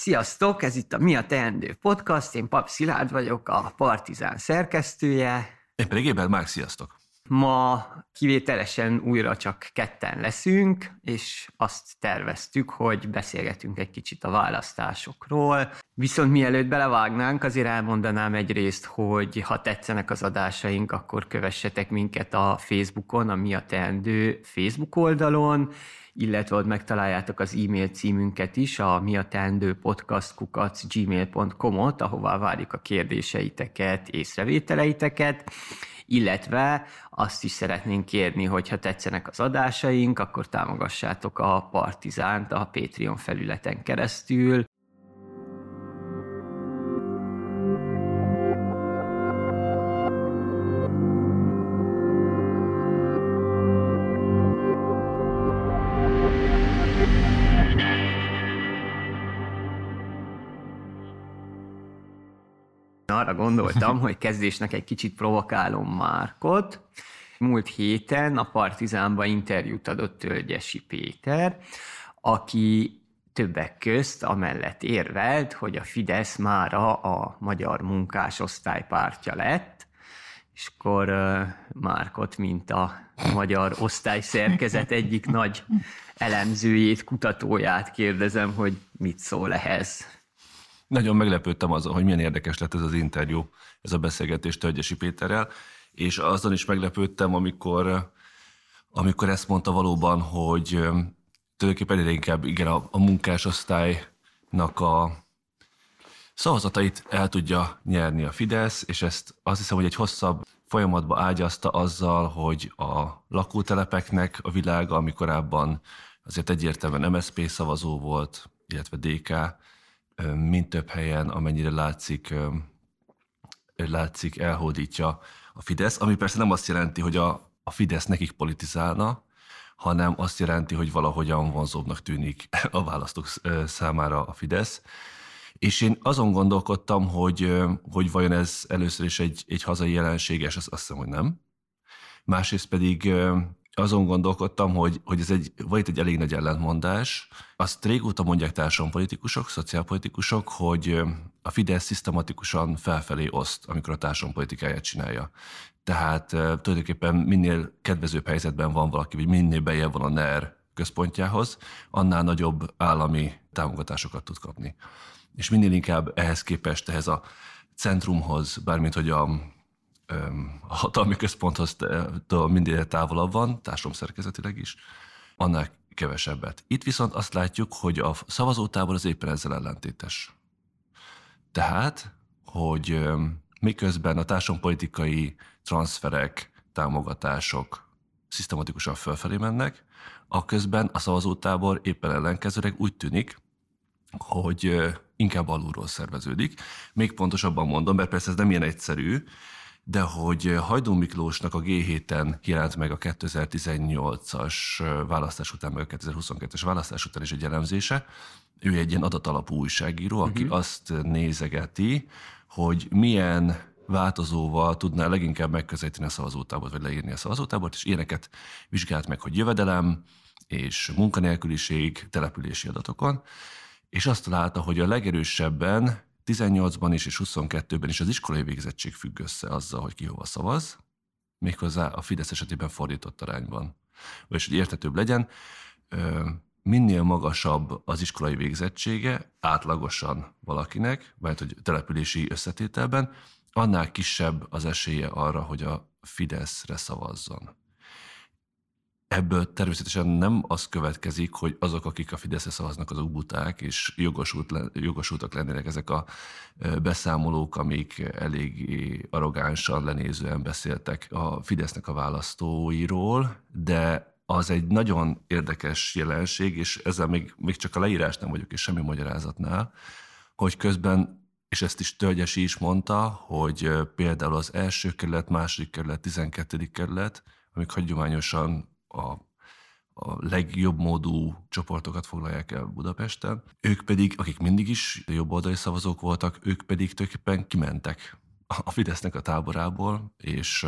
Sziasztok, ez itt a Mi a Teendő podcast, én Pap Szilárd vagyok, a Partizán szerkesztője. Én pedig Éber Márk, sziasztok! Ma kivételesen újra csak ketten leszünk, és azt terveztük, hogy beszélgetünk egy kicsit a választásokról. Viszont mielőtt belevágnánk, azért elmondanám egyrészt, hogy ha tetszenek az adásaink, akkor kövessetek minket a Facebookon, a Mi a Teendő Facebook oldalon, illetve ott megtaláljátok az e-mail címünket is, a mi a teendő podcastkukac gmail.com-ot, ahová várjuk a kérdéseiteket, észrevételeiteket, illetve azt is szeretnénk kérni, hogy ha tetszenek az adásaink, akkor támogassátok a Partizánt a Patreon felületen keresztül. Arra gondoltam, hogy kezdésnek egy kicsit provokálom Márkot. Múlt héten a Partizánba interjút adott Tölgyesi Péter, aki többek közt amellett érvelt, hogy a Fidesz mára a magyar munkásosztály pártja lett, és akkor Márkot, mint a magyar osztályszerkezet egyik nagy elemzőjét, kutatóját kérdezem, hogy mit szól ehhez. Nagyon meglepődtem azon, hogy milyen érdekes lett ez az interjú, ez a beszélgetés Tölgyesi Péterrel, és azon is meglepődtem, amikor, amikor ezt mondta valóban, hogy tulajdonképpen egyre inkább igen, a, a munkásosztálynak a szavazatait el tudja nyerni a Fidesz, és ezt azt hiszem, hogy egy hosszabb folyamatba ágyazta azzal, hogy a lakótelepeknek a világa, ami korábban azért egyértelműen MSZP szavazó volt, illetve DK, mind több helyen, amennyire látszik, látszik elhódítja a Fidesz, ami persze nem azt jelenti, hogy a, a Fidesz nekik politizálna, hanem azt jelenti, hogy valahogyan vonzóbbnak tűnik a választók számára a Fidesz. És én azon gondolkodtam, hogy, hogy vajon ez először is egy, egy hazai jelenséges, azt hiszem, hogy nem. Másrészt pedig azon gondolkodtam, hogy, hogy ez egy, vagy egy elég nagy ellentmondás. Azt régóta mondják társadalompolitikusok, szociálpolitikusok, hogy a Fidesz szisztematikusan felfelé oszt, amikor a társadalompolitikáját csinálja. Tehát tulajdonképpen minél kedvezőbb helyzetben van valaki, vagy minél bejebb van a NER központjához, annál nagyobb állami támogatásokat tud kapni. És minél inkább ehhez képest, ehhez a centrumhoz, bármint hogy a a hatalmi központhoz mindig távolabb van, szerkezetileg is, annál kevesebbet. Itt viszont azt látjuk, hogy a szavazótábor az éppen ezzel ellentétes. Tehát, hogy miközben a társadalompolitikai transferek, támogatások szisztematikusan fölfelé mennek, a közben a szavazótábor éppen ellenkezőleg úgy tűnik, hogy inkább alulról szerveződik. Még pontosabban mondom, mert persze ez nem ilyen egyszerű, de hogy Hajdú Miklósnak a G7-en jelent meg a 2018-as választás után, meg a 2022-es választás után is egy elemzése. Ő egy ilyen adatalapú újságíró, aki uh-huh. azt nézegeti, hogy milyen változóval tudná leginkább megközelíteni a szavazótábort, vagy leírni a szavazótábort, és ilyeneket vizsgált meg, hogy jövedelem és munkanélküliség települési adatokon, és azt találta, hogy a legerősebben 18-ban is és 22-ben is az iskolai végzettség függ össze azzal, hogy ki hova szavaz, méghozzá a Fidesz esetében fordított arányban. Vagyis, hogy értetőbb legyen, minél magasabb az iskolai végzettsége átlagosan valakinek, vagy hogy települési összetételben, annál kisebb az esélye arra, hogy a Fideszre szavazzon. Ebből természetesen nem az következik, hogy azok, akik a Fideszre szavaznak, azok buták, és jogosult, jogosultak lennének ezek a beszámolók, amik elég arrogánsan, lenézően beszéltek a Fidesznek a választóiról, de az egy nagyon érdekes jelenség, és ezzel még, még csak a leírás nem vagyok, és semmi magyarázatnál, hogy közben, és ezt is Tölgyesi is mondta, hogy például az első kerület, második kerület, tizenkettedik kerület, amik hagyományosan a, a legjobb módú csoportokat foglalják el Budapesten. Ők pedig, akik mindig is jobboldali szavazók voltak, ők pedig tulajdonképpen kimentek a Fidesznek a táborából, és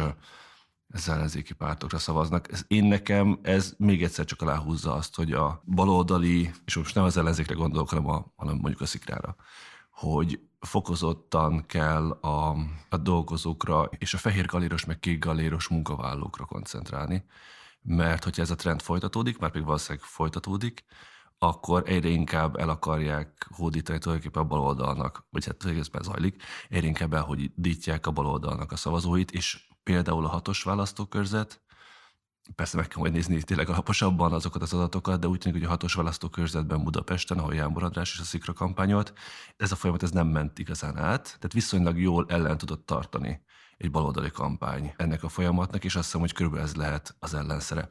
az ellenzéki pártokra szavaznak. Ez, én nekem ez még egyszer csak aláhúzza azt, hogy a baloldali, és most nem az ellenzékre gondolok, hanem, a, hanem mondjuk a szikrára, hogy fokozottan kell a, a dolgozókra és a fehér galéros meg kék galéros munkavállalókra koncentrálni, mert hogyha ez a trend folytatódik, már pedig valószínűleg folytatódik, akkor egyre inkább el akarják hódítani tulajdonképpen a baloldalnak, vagy hát egészben zajlik, egyre inkább elhódítják a baloldalnak a szavazóit, és például a hatos választókörzet, persze meg kell majd nézni tényleg alaposabban azokat az adatokat, de úgy tűnik, hogy a hatos választókörzetben Budapesten, ahol Jánbor András és a Szikra kampányolt, ez a folyamat ez nem ment igazán át, tehát viszonylag jól ellen tudott tartani egy baloldali kampány ennek a folyamatnak, és azt hiszem, hogy körülbelül ez lehet az ellenszere.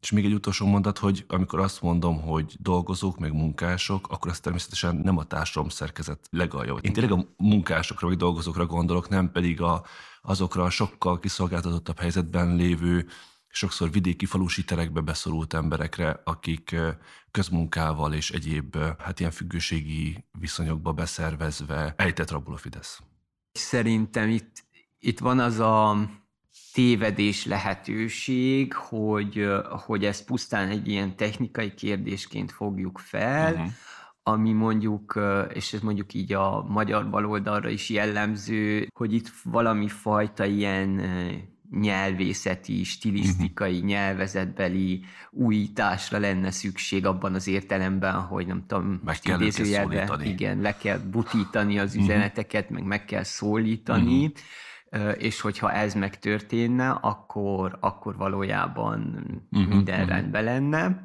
És még egy utolsó mondat, hogy amikor azt mondom, hogy dolgozók, meg munkások, akkor az természetesen nem a társadalom szerkezet legalja. Én tényleg a munkásokra, vagy dolgozókra gondolok, nem pedig a, azokra a sokkal kiszolgáltatottabb helyzetben lévő, sokszor vidéki falusi terekbe beszorult emberekre, akik közmunkával és egyéb hát ilyen függőségi viszonyokba beszervezve ejtett rabul a Fidesz. Szerintem itt, itt van az a tévedés lehetőség, hogy, hogy ezt pusztán egy ilyen technikai kérdésként fogjuk fel, uh-huh. ami mondjuk, és ez mondjuk így a magyar baloldalra is jellemző, hogy itt valami fajta ilyen nyelvészeti, stilisztikai, uh-huh. nyelvezetbeli újításra lenne szükség abban az értelemben, hogy nem tudom, meg kell igen, le kell butítani az üzeneteket, uh-huh. meg meg kell szólítani, uh-huh és hogyha ez megtörténne, akkor, akkor valójában uh-huh, minden uh-huh. rendben lenne.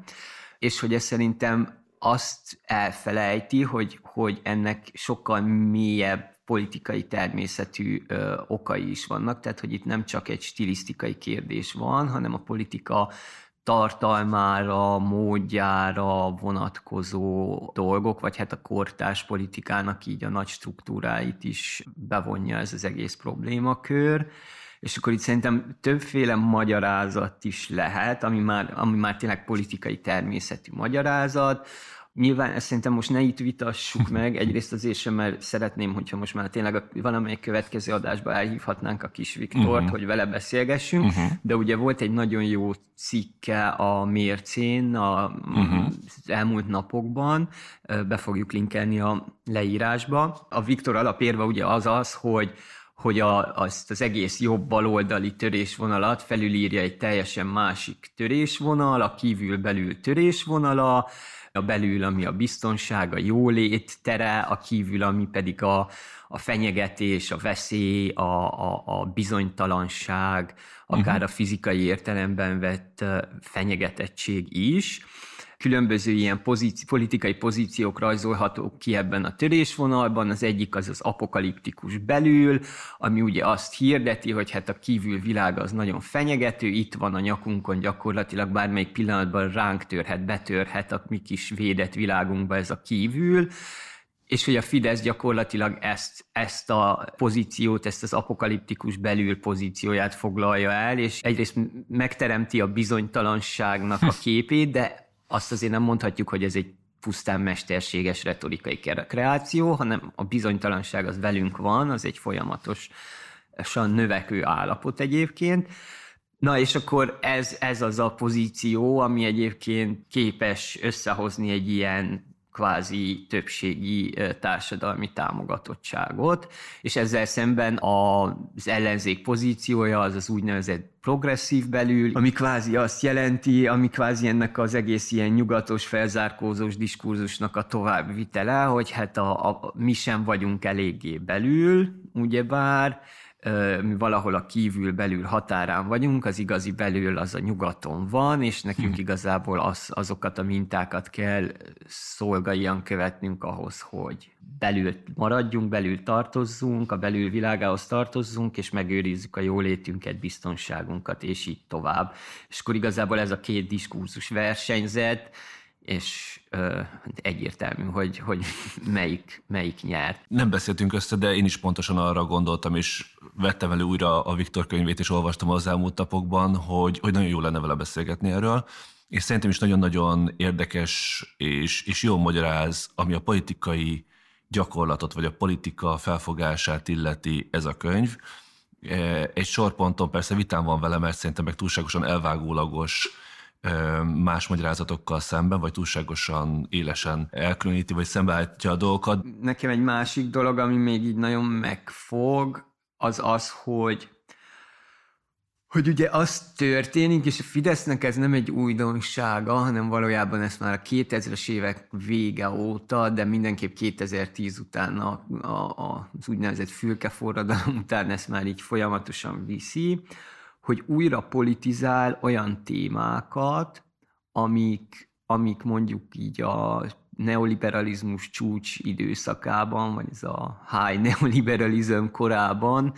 És hogy ez szerintem azt elfelejti, hogy, hogy ennek sokkal mélyebb politikai természetű ö, okai is vannak, tehát hogy itt nem csak egy stilisztikai kérdés van, hanem a politika tartalmára, módjára vonatkozó dolgok, vagy hát a kortás politikának így a nagy struktúráit is bevonja ez az egész problémakör. És akkor itt szerintem többféle magyarázat is lehet, ami már, ami már tényleg politikai természetű magyarázat, Nyilván ezt szerintem most ne itt vitassuk meg, egyrészt azért sem, mert szeretném, hogyha most már tényleg a, valamelyik következő adásba elhívhatnánk a kis Viktort, uh-huh. hogy vele beszélgessünk, uh-huh. de ugye volt egy nagyon jó cikke a Mércén a, uh-huh. az elmúlt napokban, be fogjuk linkelni a leírásba. A Viktor alapérve ugye az az, hogy hogy a, azt az egész jobb-baloldali törésvonalat felülírja egy teljesen másik törésvonal, a kívül-belül törésvonala, a belül, ami a biztonság, a jólét tere, a kívül, ami pedig a, a fenyegetés, a veszély, a, a, a bizonytalanság, akár uh-huh. a fizikai értelemben vett fenyegetettség is különböző ilyen pozíci- politikai pozíciók rajzolhatók ki ebben a törésvonalban. Az egyik az az apokaliptikus belül, ami ugye azt hirdeti, hogy hát a kívül világ az nagyon fenyegető, itt van a nyakunkon gyakorlatilag bármelyik pillanatban ránk törhet, betörhet a mi kis védett világunkba ez a kívül, és hogy a Fidesz gyakorlatilag ezt, ezt a pozíciót, ezt az apokaliptikus belül pozícióját foglalja el, és egyrészt megteremti a bizonytalanságnak a képét, de azt azért nem mondhatjuk, hogy ez egy pusztán mesterséges retorikai kreáció, hanem a bizonytalanság az velünk van, az egy folyamatosan növekvő állapot egyébként. Na és akkor ez, ez az a pozíció, ami egyébként képes összehozni egy ilyen kvázi többségi társadalmi támogatottságot, és ezzel szemben az ellenzék pozíciója az az úgynevezett progresszív belül, ami kvázi azt jelenti, ami kvázi ennek az egész ilyen nyugatos, felzárkózós diskurzusnak a továbbvitele, hogy hát a, a, mi sem vagyunk eléggé belül, ugyebár, mi valahol a kívül-belül határán vagyunk, az igazi belül az a nyugaton van, és nekünk hm. igazából az, azokat a mintákat kell szolgáljan követnünk ahhoz, hogy belül maradjunk, belül tartozzunk, a belül világához tartozzunk, és megőrizzük a jólétünket, biztonságunkat, és így tovább. És akkor igazából ez a két diskurzus versenyzet, és ö, egyértelmű, hogy, hogy melyik, melyik nyert. Nem beszéltünk össze, de én is pontosan arra gondoltam, és vettem elő újra a Viktor könyvét, és olvastam az elmúlt napokban, hogy, hogy nagyon jó lenne vele beszélgetni erről, és szerintem is nagyon-nagyon érdekes és, és jó magyaráz, ami a politikai gyakorlatot, vagy a politika felfogását illeti ez a könyv, Egy sorponton persze vitám van vele, mert szerintem meg túlságosan elvágólagos más magyarázatokkal szemben, vagy túlságosan élesen elkülöníti, vagy szembeállítja a dolgokat. Nekem egy másik dolog, ami még így nagyon megfog, az az, hogy hogy ugye az történik, és a Fidesznek ez nem egy újdonsága, hanem valójában ezt már a 2000-es évek vége óta, de mindenképp 2010 után a, a, az úgynevezett fülkeforradalom után ezt már így folyamatosan viszi, hogy újra politizál olyan témákat, amik, amik mondjuk így a neoliberalizmus csúcs időszakában, vagy ez a high neoliberalism korában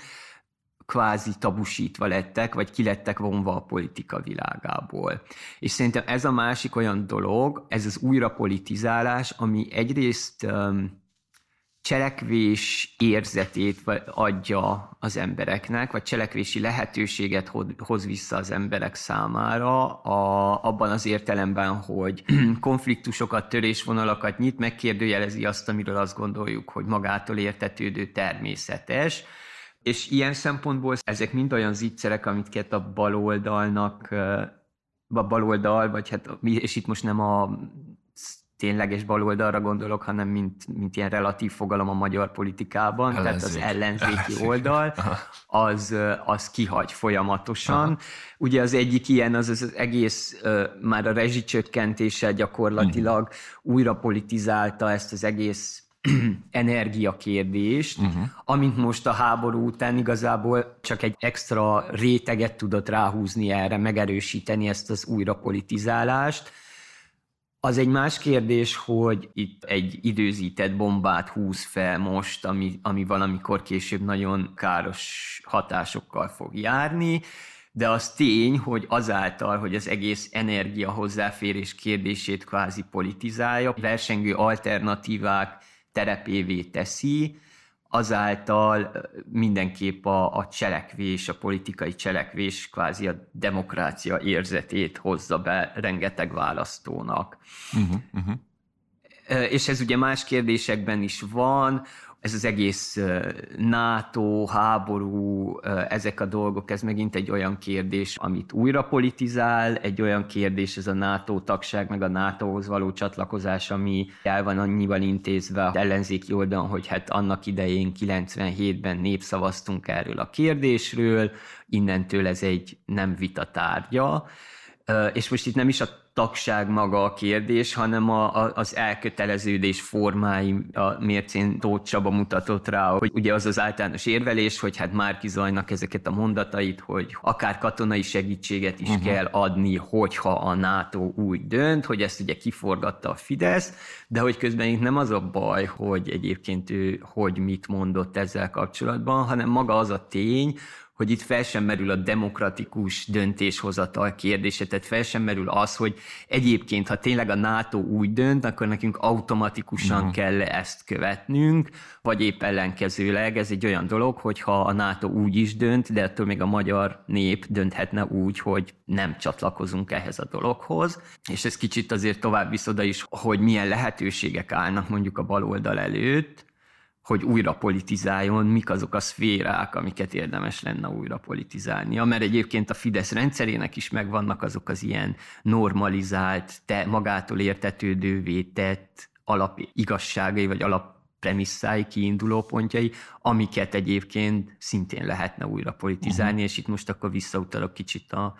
kvázi tabusítva lettek, vagy kilettek vonva a politika világából. És szerintem ez a másik olyan dolog, ez az újrapolitizálás, ami egyrészt um, cselekvés érzetét adja az embereknek, vagy cselekvési lehetőséget hoz vissza az emberek számára, a, abban az értelemben, hogy konfliktusokat, törésvonalakat nyit, megkérdőjelezi azt, amiről azt gondoljuk, hogy magától értetődő természetes, és ilyen szempontból ezek mind olyan zicserek, amiket a baloldalnak, a baloldal, vagy hát, és itt most nem a tényleges baloldalra gondolok, hanem mint, mint ilyen relatív fogalom a magyar politikában, Ellenzék. tehát az ellenzéki Ellenzék. oldal, az, az kihagy folyamatosan. Aha. Ugye az egyik ilyen az az egész, már a rezsicsökkentéssel gyakorlatilag uh-huh. újra politizálta ezt az egész energiakérdést, uh-huh. amint most a háború után igazából csak egy extra réteget tudott ráhúzni erre, megerősíteni ezt az újrapolitizálást. Az egy más kérdés, hogy itt egy időzített bombát húz fel most, ami, ami valamikor később nagyon káros hatásokkal fog járni, de az tény, hogy azáltal, hogy az egész energia hozzáférés kérdését kvázi politizálja, versengő alternatívák terepévé teszi, azáltal mindenképp a, a cselekvés, a politikai cselekvés kvázi a demokrácia érzetét hozza be rengeteg választónak. Uh-huh, uh-huh. És ez ugye más kérdésekben is van, ez az egész NATO, háború, ezek a dolgok, ez megint egy olyan kérdés, amit újra politizál, egy olyan kérdés, ez a NATO tagság, meg a NATO-hoz való csatlakozás, ami el van annyival intézve az ellenzéki oldalon, hogy hát annak idején 97-ben népszavaztunk erről a kérdésről, innentől ez egy nem vita tárgya, és most itt nem is a tagság maga a kérdés, hanem a, a, az elköteleződés formái a mércén Tóth Csaba mutatott rá, hogy ugye az az általános érvelés, hogy hát Márki Zajnak ezeket a mondatait, hogy akár katonai segítséget is uh-huh. kell adni, hogyha a NATO úgy dönt, hogy ezt ugye kiforgatta a Fidesz, de hogy közben itt nem az a baj, hogy egyébként ő hogy mit mondott ezzel kapcsolatban, hanem maga az a tény, hogy itt fel sem merül a demokratikus döntéshozatal kérdése, tehát fel sem merül az, hogy egyébként, ha tényleg a NATO úgy dönt, akkor nekünk automatikusan uh-huh. kell ezt követnünk, vagy épp ellenkezőleg. Ez egy olyan dolog, hogyha a NATO úgy is dönt, de ettől még a magyar nép dönthetne úgy, hogy nem csatlakozunk ehhez a dologhoz, és ez kicsit azért tovább visz oda is, hogy milyen lehetőségek állnak mondjuk a baloldal előtt, hogy újra politizáljon, mik azok a szférák, amiket érdemes lenne újra politizálnia, mert egyébként a Fidesz rendszerének is megvannak azok az ilyen normalizált, te magától értetődővé tett alap igazságai, vagy alap premisszái, kiinduló pontjai, amiket egyébként szintén lehetne újra politizálni, uh-huh. és itt most akkor visszautalok kicsit a,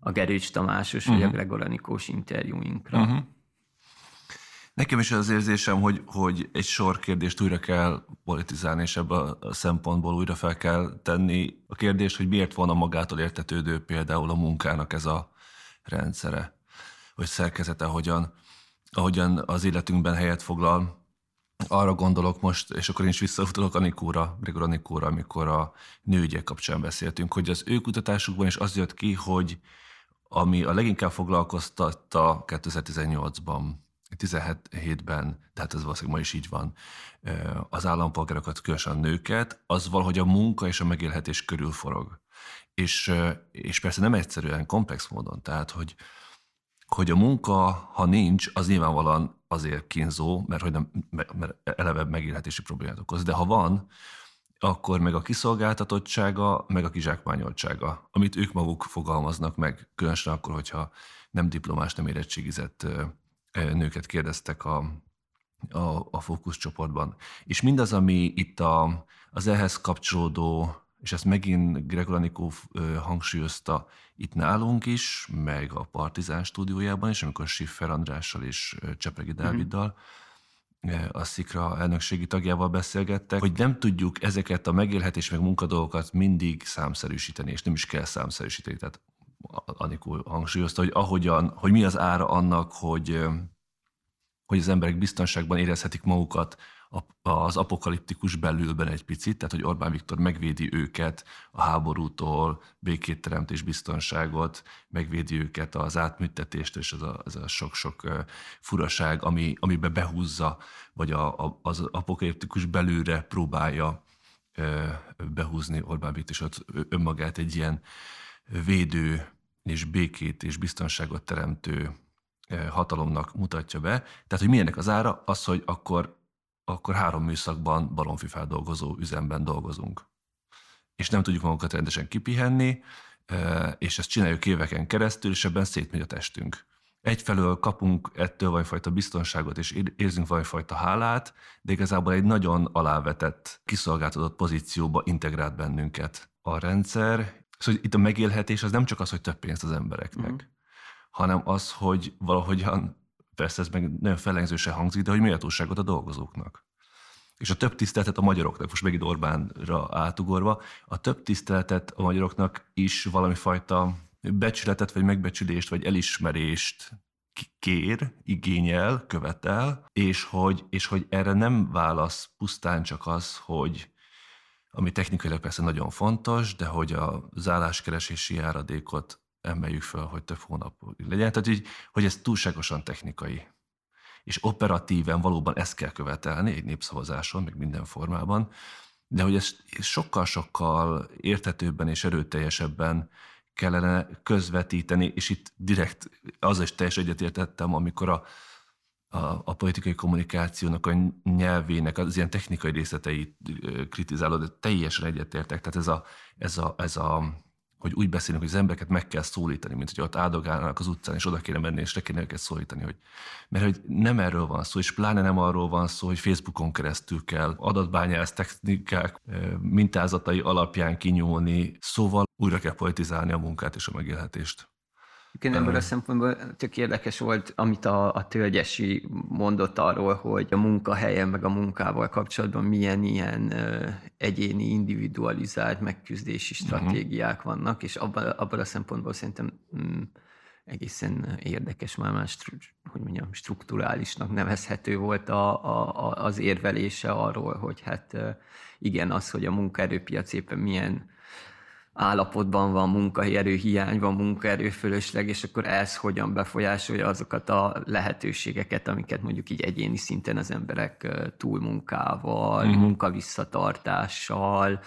a Gerőcs Tamásos, uh-huh. vagy a mhm. Gregor Anikós interjúinkra. Uh-huh. Nekem is az érzésem, hogy, hogy egy sor kérdést újra kell politizálni, és ebben a szempontból újra fel kell tenni a kérdést, hogy miért van a magától értetődő például a munkának ez a rendszere, vagy szerkezete, hogyan, ahogyan az életünkben helyet foglal. Arra gondolok most, és akkor én is visszautalok Anikóra, Gregor Anikóra, amikor a nőügyek kapcsán beszéltünk, hogy az ő kutatásukban is az jött ki, hogy ami a leginkább foglalkoztatta 2018-ban, 17-ben, tehát ez valószínűleg ma is így van, az állampolgárokat, különösen nőket, az valahogy a munka és a megélhetés körül forog. És, és persze nem egyszerűen komplex módon, tehát hogy, hogy a munka, ha nincs, az nyilvánvalóan azért kínzó, mert, hogy nem, mert eleve megélhetési problémát okoz, de ha van, akkor meg a kiszolgáltatottsága, meg a kizsákmányoltsága, amit ők maguk fogalmaznak meg, különösen akkor, hogyha nem diplomás, nem érettségizett nőket kérdeztek a, a, a fókuszcsoportban. És mindaz, ami itt a, az ehhez kapcsolódó, és ezt megint Gregor hangsúlyozta itt nálunk is, meg a Partizán stúdiójában is, amikor Schiffer Andrással és Csepregi mhm. Dáviddal mm-hmm a Szikra elnökségi tagjával beszélgettek, hogy nem tudjuk ezeket a megélhetés meg munkadolgokat mindig számszerűsíteni, és nem is kell számszerűsíteni. Tehát Anikó hangsúlyozta, hogy ahogyan, hogy mi az ára annak, hogy, hogy az emberek biztonságban érezhetik magukat az apokaliptikus belülben egy picit, tehát hogy Orbán Viktor megvédi őket a háborútól, békét teremt és biztonságot, megvédi őket az átműtetést és az a, az a sok-sok furaság, ami, amiben behúzza, vagy a, a, az apokaliptikus belülre próbálja behúzni Orbán Viktor, és önmagát egy ilyen védő és békét és biztonságot teremtő hatalomnak mutatja be. Tehát, hogy milyennek az ára? Az, hogy akkor akkor három műszakban baromfifeldolgozó üzemben dolgozunk. És nem tudjuk magunkat rendesen kipihenni, és ezt csináljuk éveken keresztül, és ebben szétmegy a testünk. Egyfelől kapunk ettől valamifajta biztonságot, és érzünk valamifajta hálát, de igazából egy nagyon alávetett, kiszolgáltatott pozícióba integrált bennünket a rendszer. Szóval itt a megélhetés az nem csak az, hogy több pénzt az embereknek, mm. hanem az, hogy valahogyan persze ez meg nagyon fellengzősen hangzik, de hogy méltóságot a dolgozóknak. És a több tiszteletet a magyaroknak, most megint Orbánra átugorva, a több tiszteletet a magyaroknak is valami fajta becsületet, vagy megbecsülést, vagy elismerést kér, igényel, követel, és hogy, és hogy erre nem válasz pusztán csak az, hogy ami technikailag persze nagyon fontos, de hogy az álláskeresési járadékot emeljük fel, hogy több hónap legyen. Tehát, hogy, hogy ez túlságosan technikai. És operatíven valóban ezt kell követelni egy népszavazáson, meg minden formában, de hogy ezt sokkal-sokkal értetőbben és erőteljesebben kellene közvetíteni, és itt direkt az is teljesen egyetértettem, amikor a, a, a politikai kommunikációnak a nyelvének az ilyen technikai részleteit kritizálod, de teljesen egyetértek. Tehát ez a, ez a, ez a hogy úgy beszélünk, hogy az embereket meg kell szólítani, mint hogy ott áldogálnak az utcán, és oda kéne menni, és le kéne őket szólítani. Hogy, mert hogy nem erről van szó, és pláne nem arról van szó, hogy Facebookon keresztül kell adatbányász technikák mintázatai alapján kinyúlni, szóval újra kell politizálni a munkát és a megélhetést. Igen, ebből a szempontból tök érdekes volt, amit a, a Tölgyesi mondott arról, hogy a munkahelyen meg a munkával kapcsolatban milyen ilyen ö, egyéni, individualizált megküzdési mhm. stratégiák uh-huh. vannak, és abban, abban a szempontból szerintem mm, egészen érdekes, már más, hogy mondjam, strukturálisnak nevezhető volt a, a, az érvelése arról, hogy hát igen, az, hogy a munkaerőpiac éppen milyen állapotban van munkaerő hiány, van munkaerő fölösleg, és akkor ez hogyan befolyásolja azokat a lehetőségeket, amiket mondjuk így egyéni szinten az emberek túlmunkával, uh-huh. munkavisszatartással,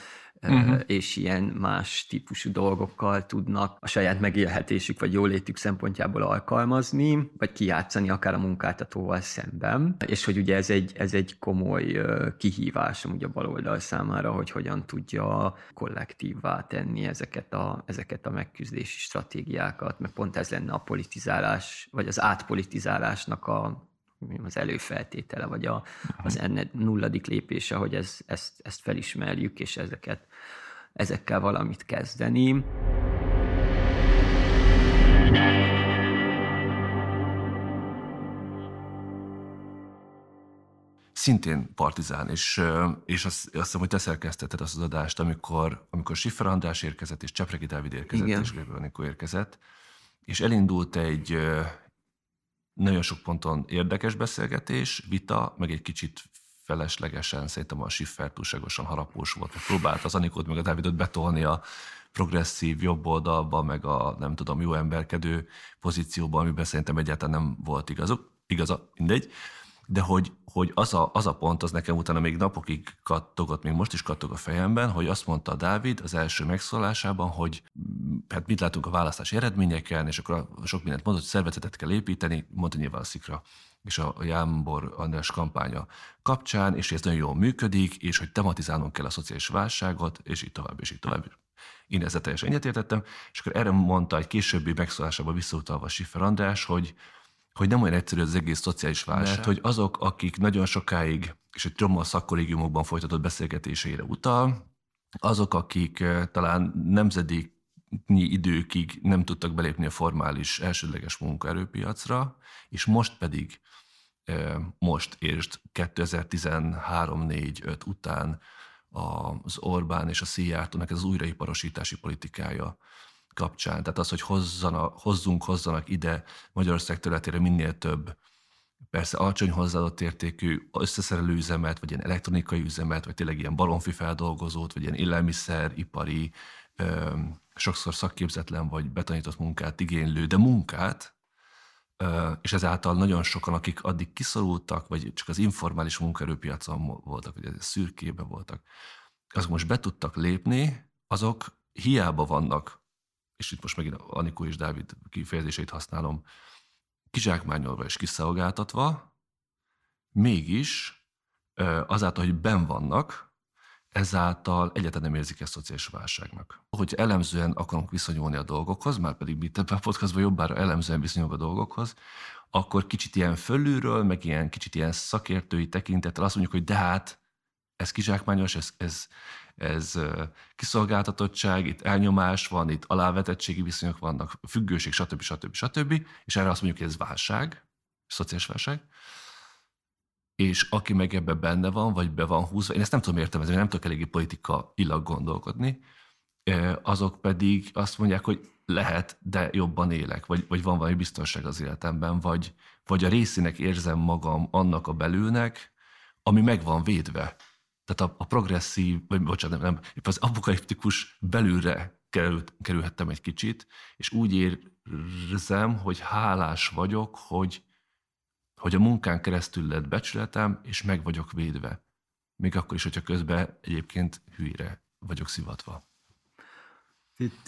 uh-huh. és ilyen más típusú dolgokkal tudnak a saját megélhetésük vagy jólétük szempontjából alkalmazni, vagy kijátszani akár a munkáltatóval szemben, és hogy ugye ez egy, ez egy komoly kihívás amúgy a baloldal számára, hogy hogyan tudja kollektívvá tenni ezeket a, ezeket a megküzdési stratégiákat, mert pont ez lenne a politizálás, vagy az átpolitizálásnak a az előfeltétele, vagy a, az enne nulladik lépése, hogy ez, ezt, ezt felismerjük, és ezeket, ezekkel valamit kezdeni. szintén partizán, és, és azt, azt hiszem, hogy te szerkesztetted azt az adást, amikor, amikor Siffer András érkezett, és Csepregi Dávid érkezett, Igen. és Gregor érkezett, és elindult egy, nagyon sok ponton érdekes beszélgetés, vita, meg egy kicsit feleslegesen, szerintem a Schiffer túlságosan harapós volt, próbált az Anikót meg a Dávidot betolni a progresszív jobb oldalba, meg a nem tudom, jó emberkedő pozícióba, amiben szerintem egyáltalán nem volt igazuk, igaza, mindegy. De hogy, hogy az, a, az a pont, az nekem utána még napokig kattogott, még most is kattog a fejemben, hogy azt mondta Dávid az első megszólásában, hogy hát mit látunk a választási eredményeken, és akkor sok mindent mondott, hogy szervezetet kell építeni, mondta nyilván a Szikra és a Jámbor András kampánya kapcsán, és ez nagyon jól működik, és hogy tematizálnunk kell a szociális válságot, és így tovább, és így tovább. Én ezzel teljesen egyetértettem, és akkor erre mondta egy későbbi megszólásában visszautalva Siffer András, hogy, hogy nem olyan egyszerű az egész szociális válság, mert hogy azok, akik nagyon sokáig, és egy csomó szakkollégiumokban folytatott beszélgetéseire utal, azok, akik eh, talán nemzedéknyi időkig nem tudtak belépni a formális elsődleges munkaerőpiacra, és most pedig eh, most értsd 2013-4-5 után az Orbán és a Szijjártónak ez az újraiparosítási politikája kapcsán. Tehát az, hogy hozzanak, hozzunk, hozzanak ide Magyarország területére minél több persze alacsony hozzáadott értékű összeszerelő üzemet, vagy ilyen elektronikai üzemet, vagy tényleg ilyen balonfi feldolgozót, vagy ilyen élelmiszer, ipari, ö, sokszor szakképzetlen vagy betanított munkát igénylő, de munkát, és ezáltal nagyon sokan, akik addig kiszorultak, vagy csak az informális munkaerőpiacon voltak, vagy szürkében voltak, azok most be tudtak lépni, azok hiába vannak és itt most megint Anikó és Dávid kifejezéseit használom, kizsákmányolva és kiszolgáltatva, mégis azáltal, hogy ben vannak, ezáltal egyáltalán nem érzik ezt szociális válságnak. Hogy elemzően akarunk viszonyulni a dolgokhoz, már pedig mi ebben a podcastban jobbára elemzően viszonyulunk a dolgokhoz, akkor kicsit ilyen fölülről, meg ilyen kicsit ilyen szakértői tekintettel azt mondjuk, hogy de hát ez kizsákmányos, ez, ez, ez kiszolgáltatottság, itt elnyomás van, itt alávetettségi viszonyok vannak, függőség, stb. stb. stb. És erre azt mondjuk, hogy ez válság, szociális válság. És aki meg ebben benne van, vagy be van húzva, én ezt nem tudom értelmezni, nem tudok eléggé illag gondolkodni, azok pedig azt mondják, hogy lehet, de jobban élek, vagy, vagy van valami biztonság az életemben, vagy, vagy a részének érzem magam annak a belülnek, ami meg van védve tehát a, a progresszív, vagy bocsánat, nem, épp az apokaliptikus belülre került, kerülhettem egy kicsit, és úgy érzem, hogy hálás vagyok, hogy, hogy a munkán keresztül lett becsületem, és meg vagyok védve. Még akkor is, hogyha közben egyébként hülyre vagyok szivatva. Itt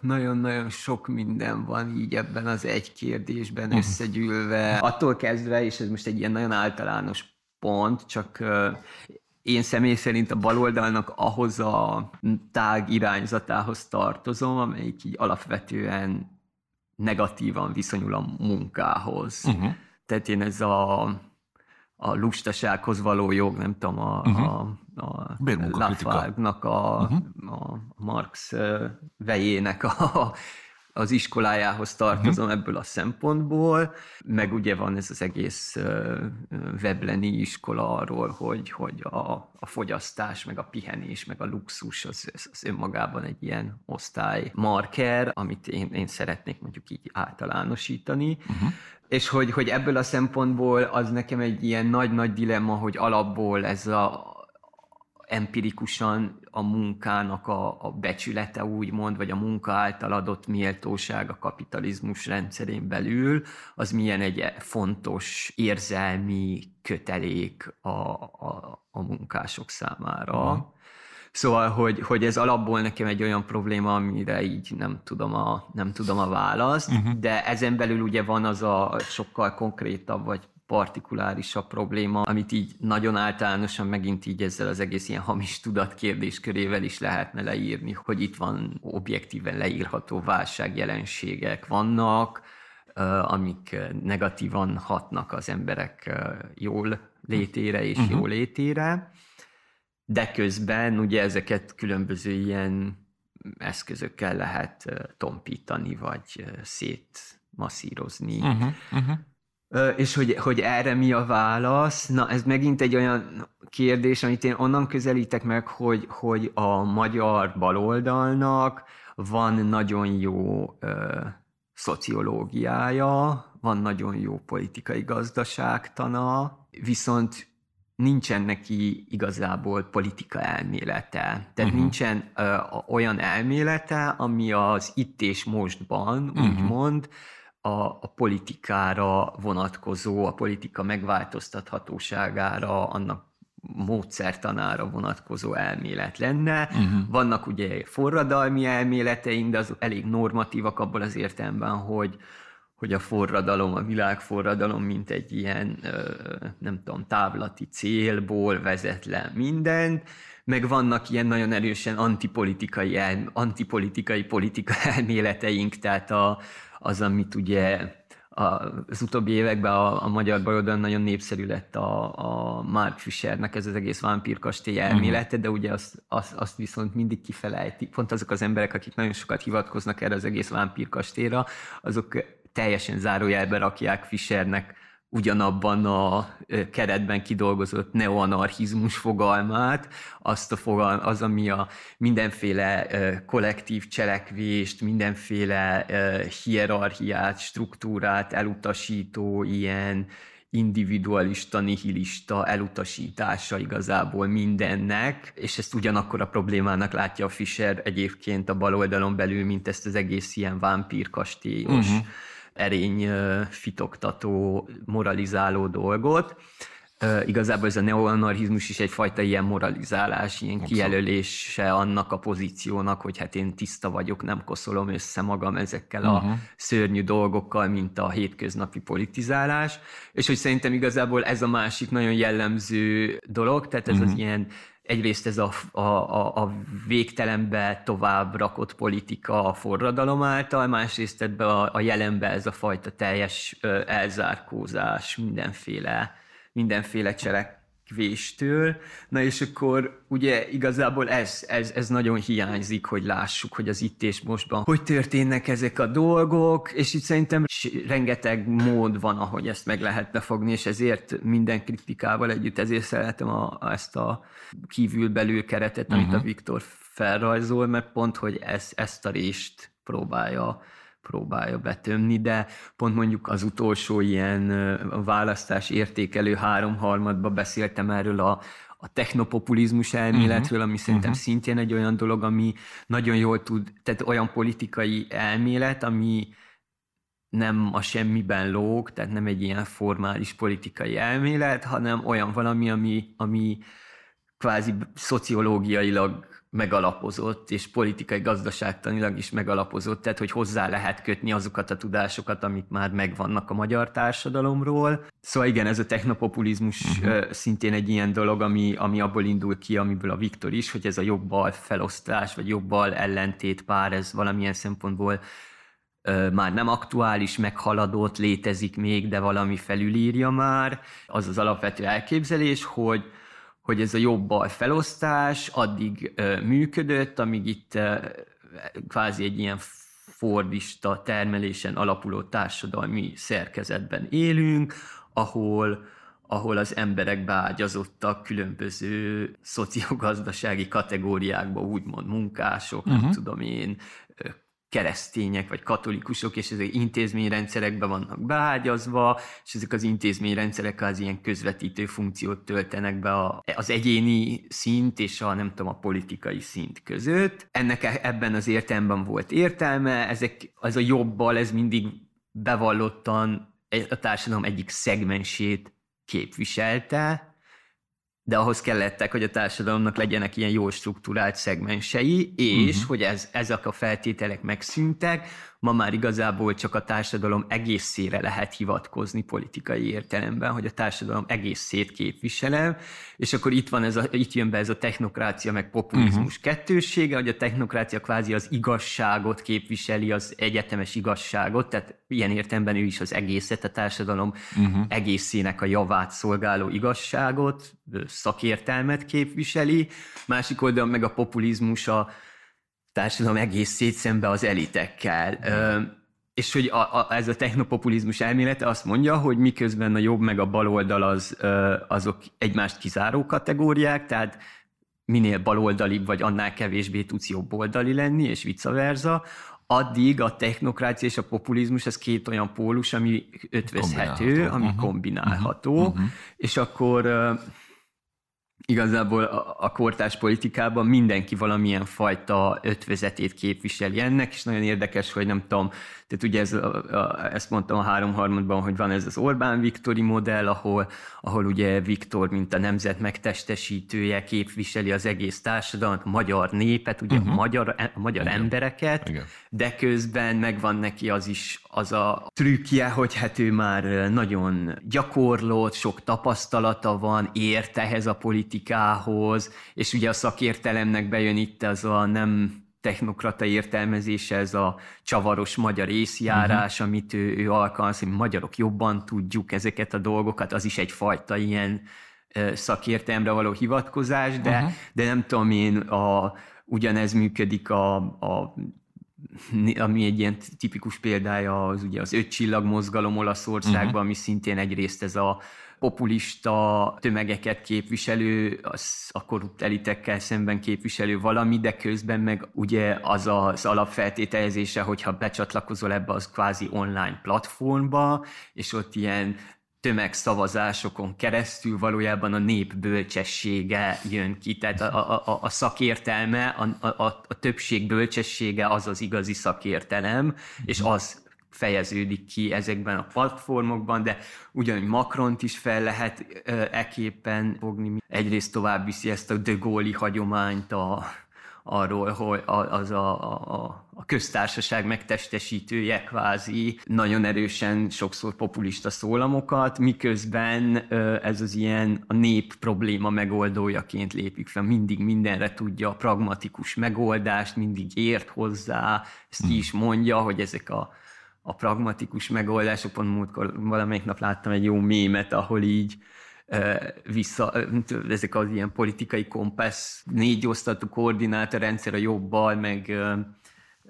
nagyon-nagyon sok minden van így ebben az egy kérdésben uh-huh. összegyűlve. Attól kezdve, és ez most egy ilyen nagyon általános pont, csak én személy szerint a baloldalnak ahhoz a tág irányzatához tartozom, amelyik így alapvetően negatívan viszonyul a munkához. Uh-huh. Tehát én ez a, a lustasághoz való jog, nem tudom, a, uh-huh. a, a Lafargue-nak a, uh-huh. a Marx vejének a, az iskolájához tartozom uh-huh. ebből a szempontból, meg ugye van ez az egész Vebleni iskola arról, hogy, hogy a, a fogyasztás, meg a pihenés, meg a luxus az, az önmagában egy ilyen osztály marker, amit én, én szeretnék mondjuk így általánosítani. Uh-huh. És hogy, hogy ebből a szempontból az nekem egy ilyen nagy-nagy dilemma, hogy alapból ez a empirikusan a munkának a, a becsülete úgymond, vagy a munka által adott méltóság a kapitalizmus rendszerén belül, az milyen egy fontos érzelmi kötelék a, a, a munkások számára. Uh-huh. Szóval, hogy, hogy ez alapból nekem egy olyan probléma, amire így nem tudom a, nem tudom a választ, uh-huh. de ezen belül ugye van az a sokkal konkrétabb, vagy partikulárisabb probléma, amit így nagyon általánosan megint így ezzel az egész ilyen hamis tudat kérdéskörével is lehetne leírni, hogy itt van objektíven leírható válságjelenségek vannak, amik negatívan hatnak az emberek jól létére és uh-huh. jólétére, de közben ugye ezeket különböző ilyen eszközökkel lehet tompítani, vagy szétmasszírozni. Uh-huh. Uh-huh. És hogy, hogy erre mi a válasz? Na, ez megint egy olyan kérdés, amit én onnan közelítek meg, hogy, hogy a magyar baloldalnak van nagyon jó ö, szociológiája, van nagyon jó politikai gazdaságtana, viszont nincsen neki igazából politika elmélete. Tehát uh-huh. nincsen ö, olyan elmélete, ami az itt és mostban, uh-huh. úgymond, a, a politikára vonatkozó, a politika megváltoztathatóságára, annak módszertanára vonatkozó elmélet lenne. Uh-huh. Vannak ugye forradalmi elméleteink, de azok elég normatívak abból az értelemben, hogy hogy a forradalom, a világforradalom, mint egy ilyen, nem tudom, távlati célból vezet le mindent, meg vannak ilyen nagyon erősen antipolitikai, antipolitikai politika elméleteink, tehát a, az, amit ugye az utóbbi években a, a magyar baloldalon nagyon népszerű lett a, a Mark Fishernek ez az egész vámpírkastély mhm. elmélete, de ugye azt, azt, azt viszont mindig kifelejtik. Pont azok az emberek, akik nagyon sokat hivatkoznak erre az egész vámpírkastélyra, azok teljesen zárójelbe rakják Fishernek ugyanabban a keretben kidolgozott neoanarchizmus fogalmát, azt a fogal, az, ami a mindenféle kollektív cselekvést, mindenféle hierarchiát, struktúrát elutasító ilyen individualista, nihilista elutasítása igazából mindennek, és ezt ugyanakkor a problémának látja a Fischer egyébként a baloldalon belül, mint ezt az egész ilyen vámpírkastélyos uh-huh erény fitoktató, moralizáló dolgot. Uh, igazából ez a neoanarchizmus is egyfajta ilyen moralizálás, ilyen Abszolút. kijelölése annak a pozíciónak, hogy hát én tiszta vagyok, nem koszolom össze magam ezekkel uh-huh. a szörnyű dolgokkal, mint a hétköznapi politizálás, és hogy szerintem igazából ez a másik nagyon jellemző dolog, tehát ez uh-huh. az ilyen egyrészt ez a, a, a, a végtelenbe tovább rakott politika a forradalom által, másrészt ebbe a, a jelenbe ez a fajta teljes elzárkózás mindenféle, mindenféle cselekvéstől. Na és akkor ugye igazából ez, ez, ez nagyon hiányzik, hogy lássuk, hogy az itt és mostban hogy történnek ezek a dolgok, és itt szerintem rengeteg mód van, ahogy ezt meg lehetne fogni, és ezért minden kritikával együtt, ezért szeretem a, ezt a kívül-belül keretet, amit uh-huh. a Viktor felrajzol, mert pont, hogy ez, ezt a részt próbálja próbálja betömni, de pont mondjuk az utolsó ilyen választás értékelő háromharmadba beszéltem erről a, a technopopulizmus elméletről, ami szerintem uh-huh. szintén egy olyan dolog, ami nagyon jól tud, tehát olyan politikai elmélet, ami nem a semmiben lóg, tehát nem egy ilyen formális politikai elmélet, hanem olyan valami, ami, ami kvázi szociológiailag megalapozott, és politikai gazdaságtanilag is megalapozott, tehát hogy hozzá lehet kötni azokat a tudásokat, amik már megvannak a magyar társadalomról. Szóval igen, ez a technopopulizmus uh-huh. szintén egy ilyen dolog, ami, ami abból indul ki, amiből a Viktor is, hogy ez a jobbal felosztás, vagy jobbal ellentét pár, ez valamilyen szempontból már nem aktuális, meghaladott, létezik még, de valami felülírja már. Az az alapvető elképzelés, hogy hogy ez a jobb-bal felosztás addig működött, amíg itt kvázi egy ilyen fordista termelésen alapuló társadalmi szerkezetben élünk, ahol ahol az emberek beágyazottak különböző szociogazdasági kategóriákba, úgymond munkások, uh-huh. nem mhm. tudom én, keresztények vagy katolikusok, és ezek intézményrendszerekbe vannak beágyazva, és ezek az intézményrendszerek az ilyen közvetítő funkciót töltenek be a, az egyéni szint és a nem tudom, a politikai szint között. Ennek e, ebben az értelemben volt értelme, ezek, az a jobbal ez mindig bevallottan a társadalom egyik szegmensét képviselte, de ahhoz kellettek, hogy a társadalomnak legyenek ilyen jó struktúrált szegmensei, és uh-huh. hogy ez, ezek a feltételek megszűntek, ma már igazából csak a társadalom egészére lehet hivatkozni politikai értelemben, hogy a társadalom egészét képviselem, és akkor itt, van ez a, itt jön be ez a technokrácia meg populizmus uh-huh. kettősége, hogy a technokrácia kvázi az igazságot képviseli, az egyetemes igazságot, tehát ilyen értelemben ő is az egészet, a társadalom uh-huh. egészének a javát szolgáló igazságot, szakértelmet képviseli, másik oldalon meg a populizmus a társadalom egészét szembe az elitekkel. És hogy a, a, ez a technopopulizmus elmélete azt mondja, hogy miközben a jobb meg a bal oldal az, azok egymást kizáró kategóriák, tehát minél baloldalibb vagy, annál kevésbé tudsz jobboldali lenni, és vice versa, addig a technokrácia és a populizmus az két olyan pólus, ami ötvözhető, ami uh-huh. kombinálható, uh-huh. és akkor igazából a, a kortás politikában mindenki valamilyen fajta ötvezetét képviseli. Ennek, és nagyon érdekes, hogy nem tudom, tehát ugye ez, a, a, ezt mondtam a háromharmadban, hogy van ez az Orbán Viktori modell, ahol, ahol ugye Viktor, mint a nemzet megtestesítője képviseli az egész társadalmat, a magyar népet, ugye uh-huh. a magyar, a magyar Igen. embereket, Igen. de közben megvan neki az is az a trükkje, hogy hát ő már nagyon gyakorlott, sok tapasztalata van, ért ehhez a politikához, és ugye a szakértelemnek bejön itt az a nem technokrata értelmezése, ez a csavaros magyar észjárás, uh-huh. amit ő, ő alkalmaz, hogy magyarok jobban tudjuk ezeket a dolgokat, az is egyfajta ilyen szakértelemre való hivatkozás, de, uh-huh. de nem tudom én, a, ugyanez működik a, a ami egy ilyen tipikus példája az ugye az öt csillag mozgalom Olaszországban, uh-huh. ami szintén egyrészt ez a populista tömegeket képviselő, az a korrupt elitekkel szemben képviselő valami, de közben meg ugye az az alapfeltételezése, hogyha becsatlakozol ebbe az kvázi online platformba, és ott ilyen tömegszavazásokon keresztül valójában a nép bölcsessége jön ki, tehát a, a, a szakértelme, a, a, a többség bölcsessége az az igazi szakértelem, és az fejeződik ki ezekben a platformokban, de ugyanúgy Macront is fel lehet eképpen fogni. Egyrészt tovább viszi ezt a de Gaulle hagyományt a, arról, hogy az a, a, a köztársaság megtestesítője kvázi nagyon erősen sokszor populista szólamokat, miközben ez az ilyen a nép probléma megoldójaként lépik fel, mindig mindenre tudja a pragmatikus megoldást, mindig ért hozzá, ezt ki hmm. is mondja, hogy ezek a a pragmatikus megoldások, pont múltkor valamelyik nap láttam egy jó mémet, ahol így vissza, ezek az ilyen politikai kompassz, négy osztatú koordinátorrendszer a jobbal, meg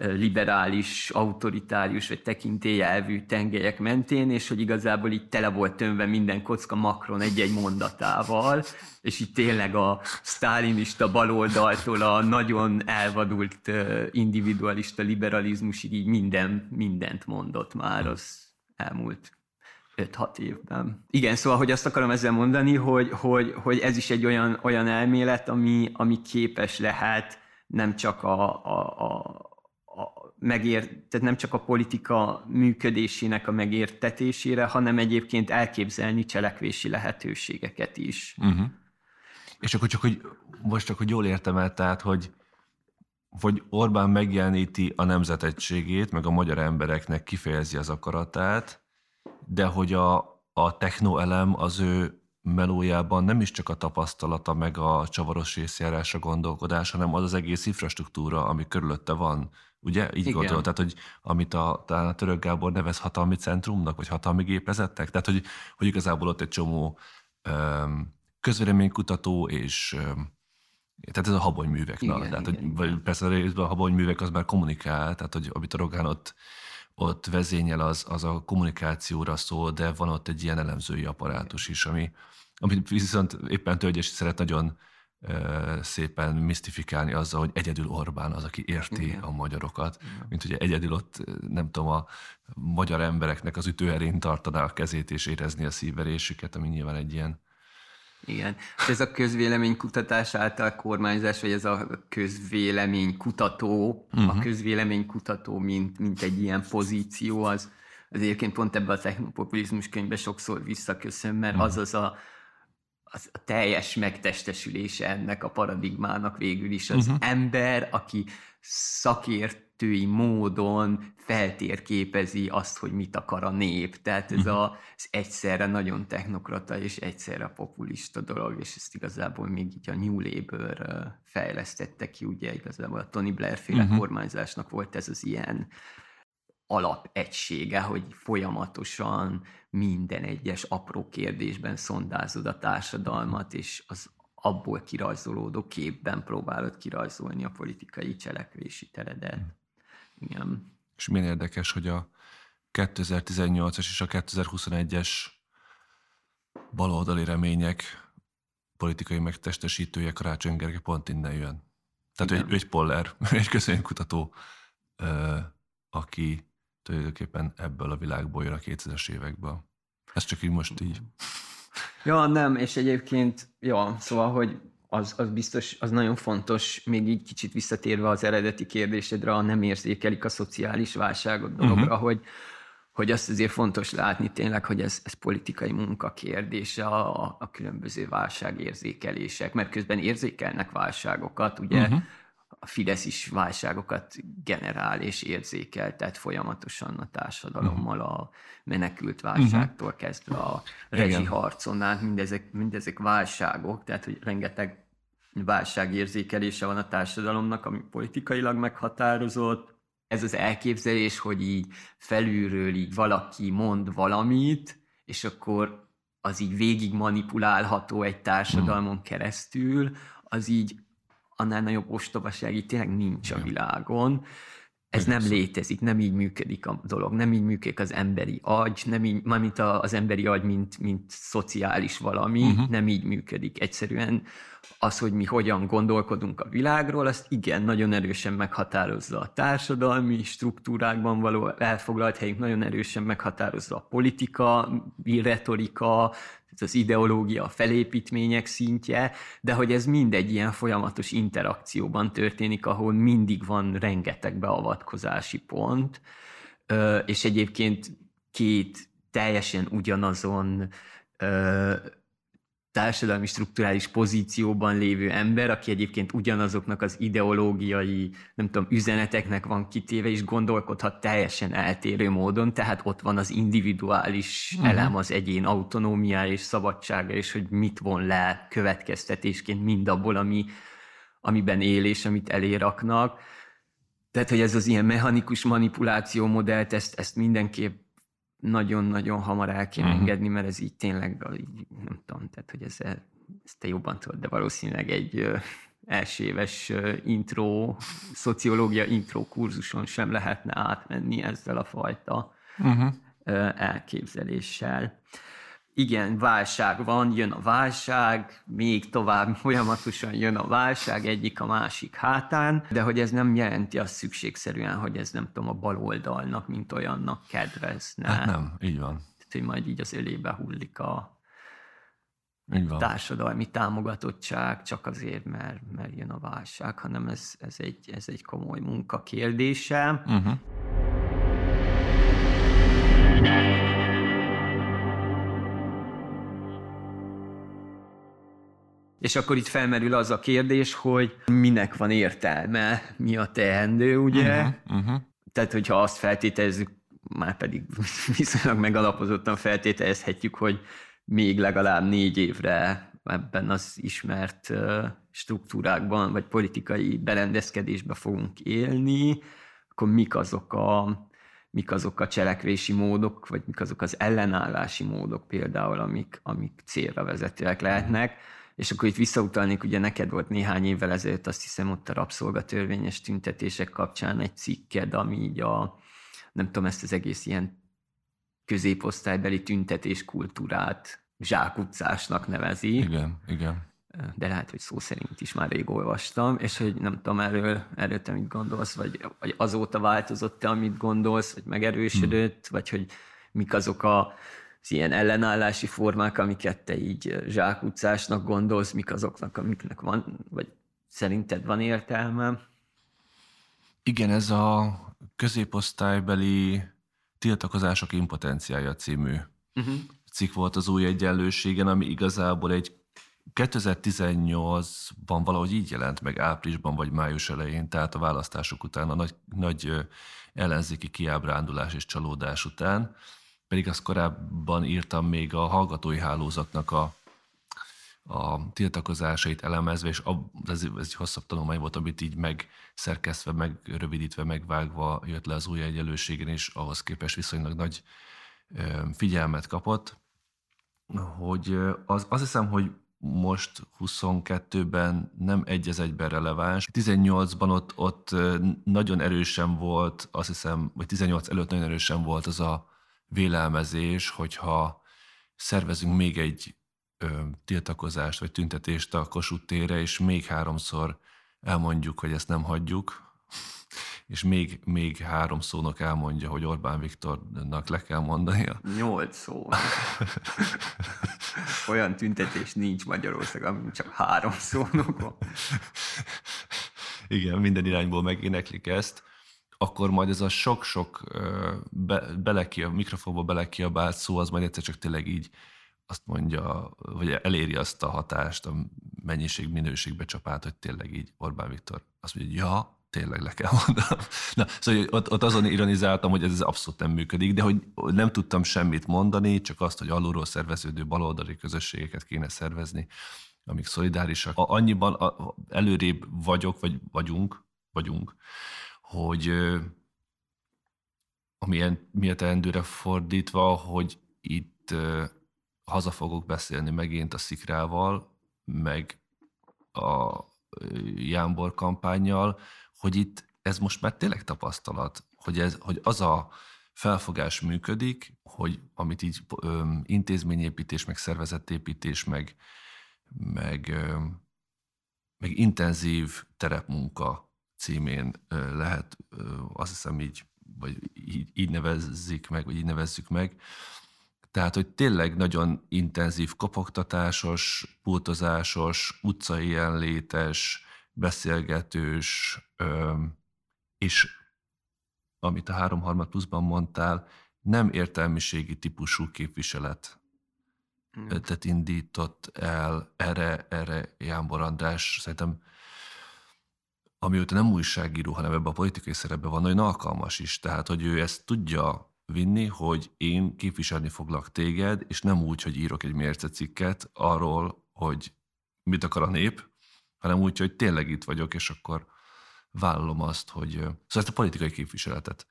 liberális, autoritárius vagy tekintélyelvű tengelyek mentén, és hogy igazából így tele volt tömve minden kocka Macron egy-egy mondatával, és így tényleg a sztálinista baloldaltól a nagyon elvadult individualista liberalizmusig így minden, mindent mondott már az elmúlt 5-6 évben. Igen, szóval, hogy azt akarom ezzel mondani, hogy, hogy, hogy ez is egy olyan, olyan elmélet, ami, ami képes lehet nem csak a, a, a megért, tehát nem csak a politika működésének a megértetésére, hanem egyébként elképzelni cselekvési lehetőségeket is. Uh-huh. És akkor csak, hogy most csak, hogy jól értem el, tehát, hogy hogy Orbán megjeleníti a nemzetegységét, meg a magyar embereknek kifejezi az akaratát, de hogy a, a technoelem az ő melójában nem is csak a tapasztalata, meg a csavaros részjárása gondolkodás, hanem az az egész infrastruktúra, ami körülötte van Ugye? Így gondolod, tehát, hogy amit a, a török Gábor nevez hatalmi centrumnak, vagy hatalmi gépezettek, tehát, hogy, hogy igazából ott egy csomó um, közvéleménykutató és um, tehát ez a habonyművek. Igen, na, tehát, igen, hogy, vagy persze a habonyművek az már kommunikál, tehát hogy amit a Rogán ott, ott vezényel, az, az a kommunikációra szól, de van ott egy ilyen elemzői apparátus is, ami, amit viszont éppen Tölgyes szeret nagyon szépen misztifikálni azzal, hogy egyedül Orbán az, aki érti Igen. a magyarokat, Igen. mint hogy egyedül ott, nem tudom, a magyar embereknek az ütőerén tartaná a kezét és érezni a szívverésüket, ami nyilván egy ilyen igen. Ez a közvéleménykutatás által kormányzás, vagy ez a közvéleménykutató, uh-huh. a mhm. közvéleménykutató, mint, mint egy ilyen pozíció, az, az egyébként pont ebben a technopopulizmus könyvben sokszor visszaköszön, mert uh-huh. az az a, az a teljes megtestesülése ennek a paradigmának végül is az uh-huh. ember, aki szakértői módon feltérképezi azt, hogy mit akar a nép. Tehát ez uh-huh. az egyszerre nagyon technokrata és egyszerre populista dolog, és ezt igazából még így a New Labour fejlesztette ki, ugye igazából a Tony Blair féle uh-huh. kormányzásnak volt ez az ilyen alapegysége, hogy folyamatosan minden egyes apró kérdésben szondázod a társadalmat, és az abból kirajzolódó képben próbálod kirajzolni a politikai cselekvési teredet. Hmm. Igen. És milyen érdekes, hogy a 2018-as és a 2021-es baloldali remények politikai megtestesítője Karácsony Gergely pont innen jön. Tehát egy, egy poller, egy közönkutató, aki tulajdonképpen ebből a világból jön a 2000-es évekből. Ez csak így most így. Ja, nem, és egyébként, ja, szóval, hogy az, az biztos, az nagyon fontos, még így kicsit visszatérve az eredeti kérdésedre, a nem érzékelik a szociális válságot dologra, uh-huh. hogy, hogy azt azért fontos látni tényleg, hogy ez, ez politikai munka kérdése, a, a különböző válságérzékelések, mert közben érzékelnek válságokat, ugye uh-huh. A Fidesz is válságokat generál és érzékel, tehát folyamatosan a társadalommal a menekült válságtól uh-huh. kezdve a rezsiharcon át, mindezek, mindezek válságok, tehát hogy rengeteg válságérzékelése van a társadalomnak, ami politikailag meghatározott, ez az elképzelés, hogy így felülről így valaki mond valamit, és akkor az így végig manipulálható egy társadalmon hmm. keresztül, az így annál nagyobb ostobaság így tényleg nincs a világon. Ez nem létezik, nem így működik a dolog, nem így működik az emberi agy, nem így, mármint az emberi agy, mint, mint szociális valami, uh-huh. nem így működik. Egyszerűen az, hogy mi hogyan gondolkodunk a világról, azt igen, nagyon erősen meghatározza a társadalmi struktúrákban való elfoglalt helyünk, nagyon erősen meghatározza a politika, retorika, az ideológia, a felépítmények szintje, de hogy ez mindegy ilyen folyamatos interakcióban történik, ahol mindig van rengeteg beavatkozási pont, és egyébként két teljesen ugyanazon társadalmi strukturális pozícióban lévő ember, aki egyébként ugyanazoknak az ideológiai, nem tudom, üzeneteknek van kitéve, és gondolkodhat teljesen eltérő módon, tehát ott van az individuális uh-huh. elem, az egyén autonómiája és szabadsága, és hogy mit von le következtetésként mindabból, ami, amiben él és amit eléraknak. Tehát, hogy ez az ilyen mechanikus manipuláció modellt, ezt, ezt mindenképp nagyon-nagyon hamar el kéne uh-huh. engedni, mert ez így tényleg, így, nem tudom, tehát hogy ez, ezt te jobban tudod, de valószínűleg egy első éves intro, szociológia intro kurzuson sem lehetne átmenni ezzel a fajta uh-huh. elképzeléssel igen, válság van, jön a válság, még tovább folyamatosan jön a válság egyik a másik hátán, de hogy ez nem jelenti azt szükségszerűen, hogy ez nem tudom, a baloldalnak, mint olyannak kedvezne. Hát nem, így van. Tehát, hogy majd így az ölébe hullik a így van. társadalmi támogatottság csak azért, mert, mert jön a válság, hanem ez, ez, egy, ez egy komoly munka kérdése. Uh-huh. És akkor itt felmerül az a kérdés, hogy minek van értelme, mi a teendő, ugye? Uh-huh, uh-huh. Tehát, hogyha azt feltételezzük, már pedig viszonylag megalapozottan feltételezhetjük, hogy még legalább négy évre ebben az ismert struktúrákban, vagy politikai berendezkedésben fogunk élni, akkor mik azok a mik azok a cselekvési módok, vagy mik azok az ellenállási módok például, amik, amik célra vezetőek lehetnek. És akkor itt visszautalnék, ugye neked volt néhány évvel ezelőtt, azt hiszem ott a rabszolgatörvényes tüntetések kapcsán egy cikked, ami így a, nem tudom, ezt az egész ilyen középosztálybeli tüntetés kultúrát zsákutcásnak nevezi. Igen, igen. De lehet, hogy szó szerint is már rég olvastam, és hogy nem tudom, erről, erről te mit gondolsz, vagy, vagy azóta változott te, amit gondolsz, vagy megerősödött, hmm. vagy hogy mik azok a az ilyen ellenállási formák, amiket te így zsákutcásnak gondolsz, mik azoknak, amiknek van, vagy szerinted van értelme? Igen, ez a középosztálybeli tiltakozások impotenciája című uh-huh. cikk volt az új egyenlőségen, ami igazából egy 2018-ban valahogy így jelent meg áprilisban vagy május elején, tehát a választások után, a nagy, nagy ellenzéki kiábrándulás és csalódás után, pedig azt korábban írtam még a hallgatói hálózatnak a, a tiltakozásait elemezve, és ez, ez egy hosszabb tanulmány volt, amit így megszerkesztve, megrövidítve, megvágva jött le az új egyenlőségen, és ahhoz képest viszonylag nagy figyelmet kapott, hogy az, azt hiszem, hogy most 22-ben nem egy az egyben releváns. 18-ban ott, ott nagyon erősen volt, azt hiszem, vagy 18 előtt nagyon erősen volt az a vélelmezés, hogyha szervezünk még egy ö, tiltakozást vagy tüntetést a Kossuth térre, és még háromszor elmondjuk, hogy ezt nem hagyjuk, és még, még három szónok elmondja, hogy Orbán Viktornak le kell mondania. Nyolc szó. Olyan tüntetés nincs Magyarországon, ami csak három szónok van. Igen, minden irányból megéneklik ezt akkor majd ez a sok-sok be, belekia, mikrofonba belekiabált szó, az majd egyszer csak tényleg így azt mondja, vagy eléri azt a hatást, a mennyiség-minőség becsapát, hogy tényleg így Orbán Viktor azt mondja, hogy ja, tényleg le kell mondanom. Na, szóval ott, ott azon ironizáltam, hogy ez abszolút nem működik, de hogy nem tudtam semmit mondani, csak azt, hogy alulról szerveződő baloldali közösségeket kéne szervezni, amik szolidárisak. Annyiban előrébb vagyok, vagy vagyunk, vagyunk, hogy amilyen miatt endőre fordítva, hogy itt haza fogok beszélni megint a Szikrával, meg a Jámbor kampányjal, hogy itt ez most már tényleg tapasztalat, hogy, ez, hogy az a felfogás működik, hogy amit így ö, intézményépítés, meg szervezetépítés, meg, meg, ö, meg intenzív terepmunka címén lehet, azt hiszem így, vagy így, így nevezzik meg, vagy így nevezzük meg. Tehát, hogy tényleg nagyon intenzív kopogtatásos, pultozásos, utcai jelenlétes, beszélgetős, és amit a háromharmad pluszban mondtál, nem értelmiségi típusú képviselet mm. tehát indított el erre, erre Jánbor András. Szerintem amióta nem újságíró, hanem ebben a politikai szerepben van, nagyon alkalmas is. Tehát, hogy ő ezt tudja vinni, hogy én képviselni foglak téged, és nem úgy, hogy írok egy mércecikket arról, hogy mit akar a nép, hanem úgy, hogy tényleg itt vagyok, és akkor vállalom azt, hogy... Szóval ezt a politikai képviseletet.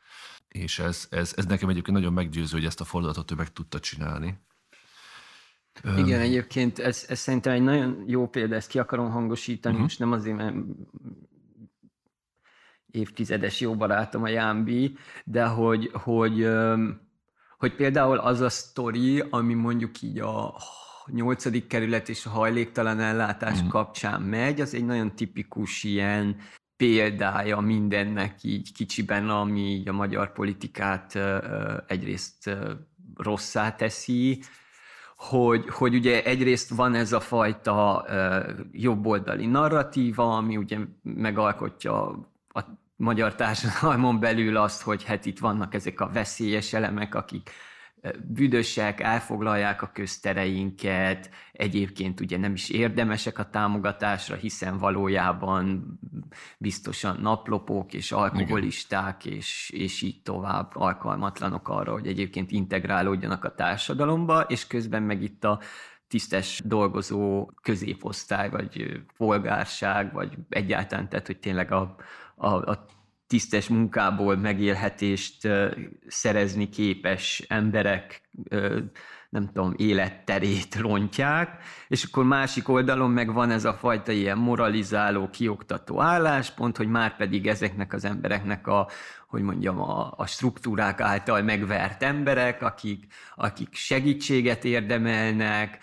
És ez, ez, ez nekem egyébként nagyon meggyőző, hogy ezt a fordulatot ő meg tudta csinálni. Igen, egyébként ez, ez szerintem egy nagyon jó példa, ezt ki akarom hangosítani, uh-huh. most nem azért, mert évtizedes jó barátom a Jámbi, de hogy, hogy, hogy például az a sztori, ami mondjuk így a nyolcadik kerület és a hajléktalan ellátás mm. kapcsán megy, az egy nagyon tipikus ilyen példája mindennek így kicsiben, ami így a magyar politikát egyrészt rosszá teszi, hogy, hogy ugye egyrészt van ez a fajta jobboldali narratíva, ami ugye megalkotja a magyar társadalmon belül azt, hogy hát itt vannak ezek a veszélyes elemek, akik büdösek, elfoglalják a köztereinket, egyébként ugye nem is érdemesek a támogatásra, hiszen valójában biztosan naplopók és alkoholisták, és, és így tovább alkalmatlanok arra, hogy egyébként integrálódjanak a társadalomba, és közben meg itt a tisztes dolgozó középosztály, vagy polgárság, vagy egyáltalán, tehát hogy tényleg a, a, a tisztes munkából megélhetést szerezni képes emberek nem tudom, életterét rontják, és akkor másik oldalon meg van ez a fajta ilyen moralizáló, kioktató álláspont, hogy már pedig ezeknek az embereknek a, hogy mondjam, a, a struktúrák által megvert emberek, akik, akik segítséget érdemelnek,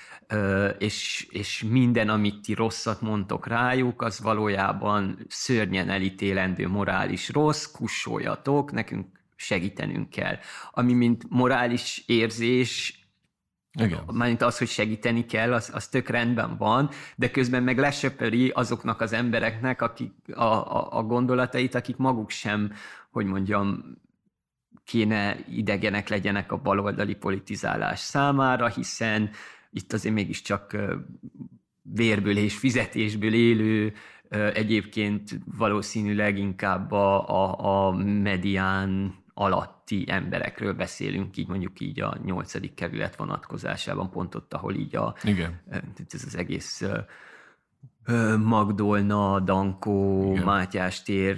és, és minden, amit ti rosszat mondtok rájuk, az valójában szörnyen elítélendő morális rossz, kussoljatok, nekünk segítenünk kell. Ami mint morális érzés igen. Mármint az, hogy segíteni kell, az, az tök rendben van, de közben meg lesöpöri azoknak az embereknek akik, a, a, a gondolatait, akik maguk sem, hogy mondjam, kéne idegenek legyenek a baloldali politizálás számára, hiszen itt azért mégiscsak vérből és fizetésből élő, egyébként valószínűleg inkább a, a, a medián alatti emberekről beszélünk, így mondjuk így a nyolcadik kerület vonatkozásában, pont ott, ahol így a, Igen. ez az egész Magdolna, Dankó, Igen. Mátyás tér,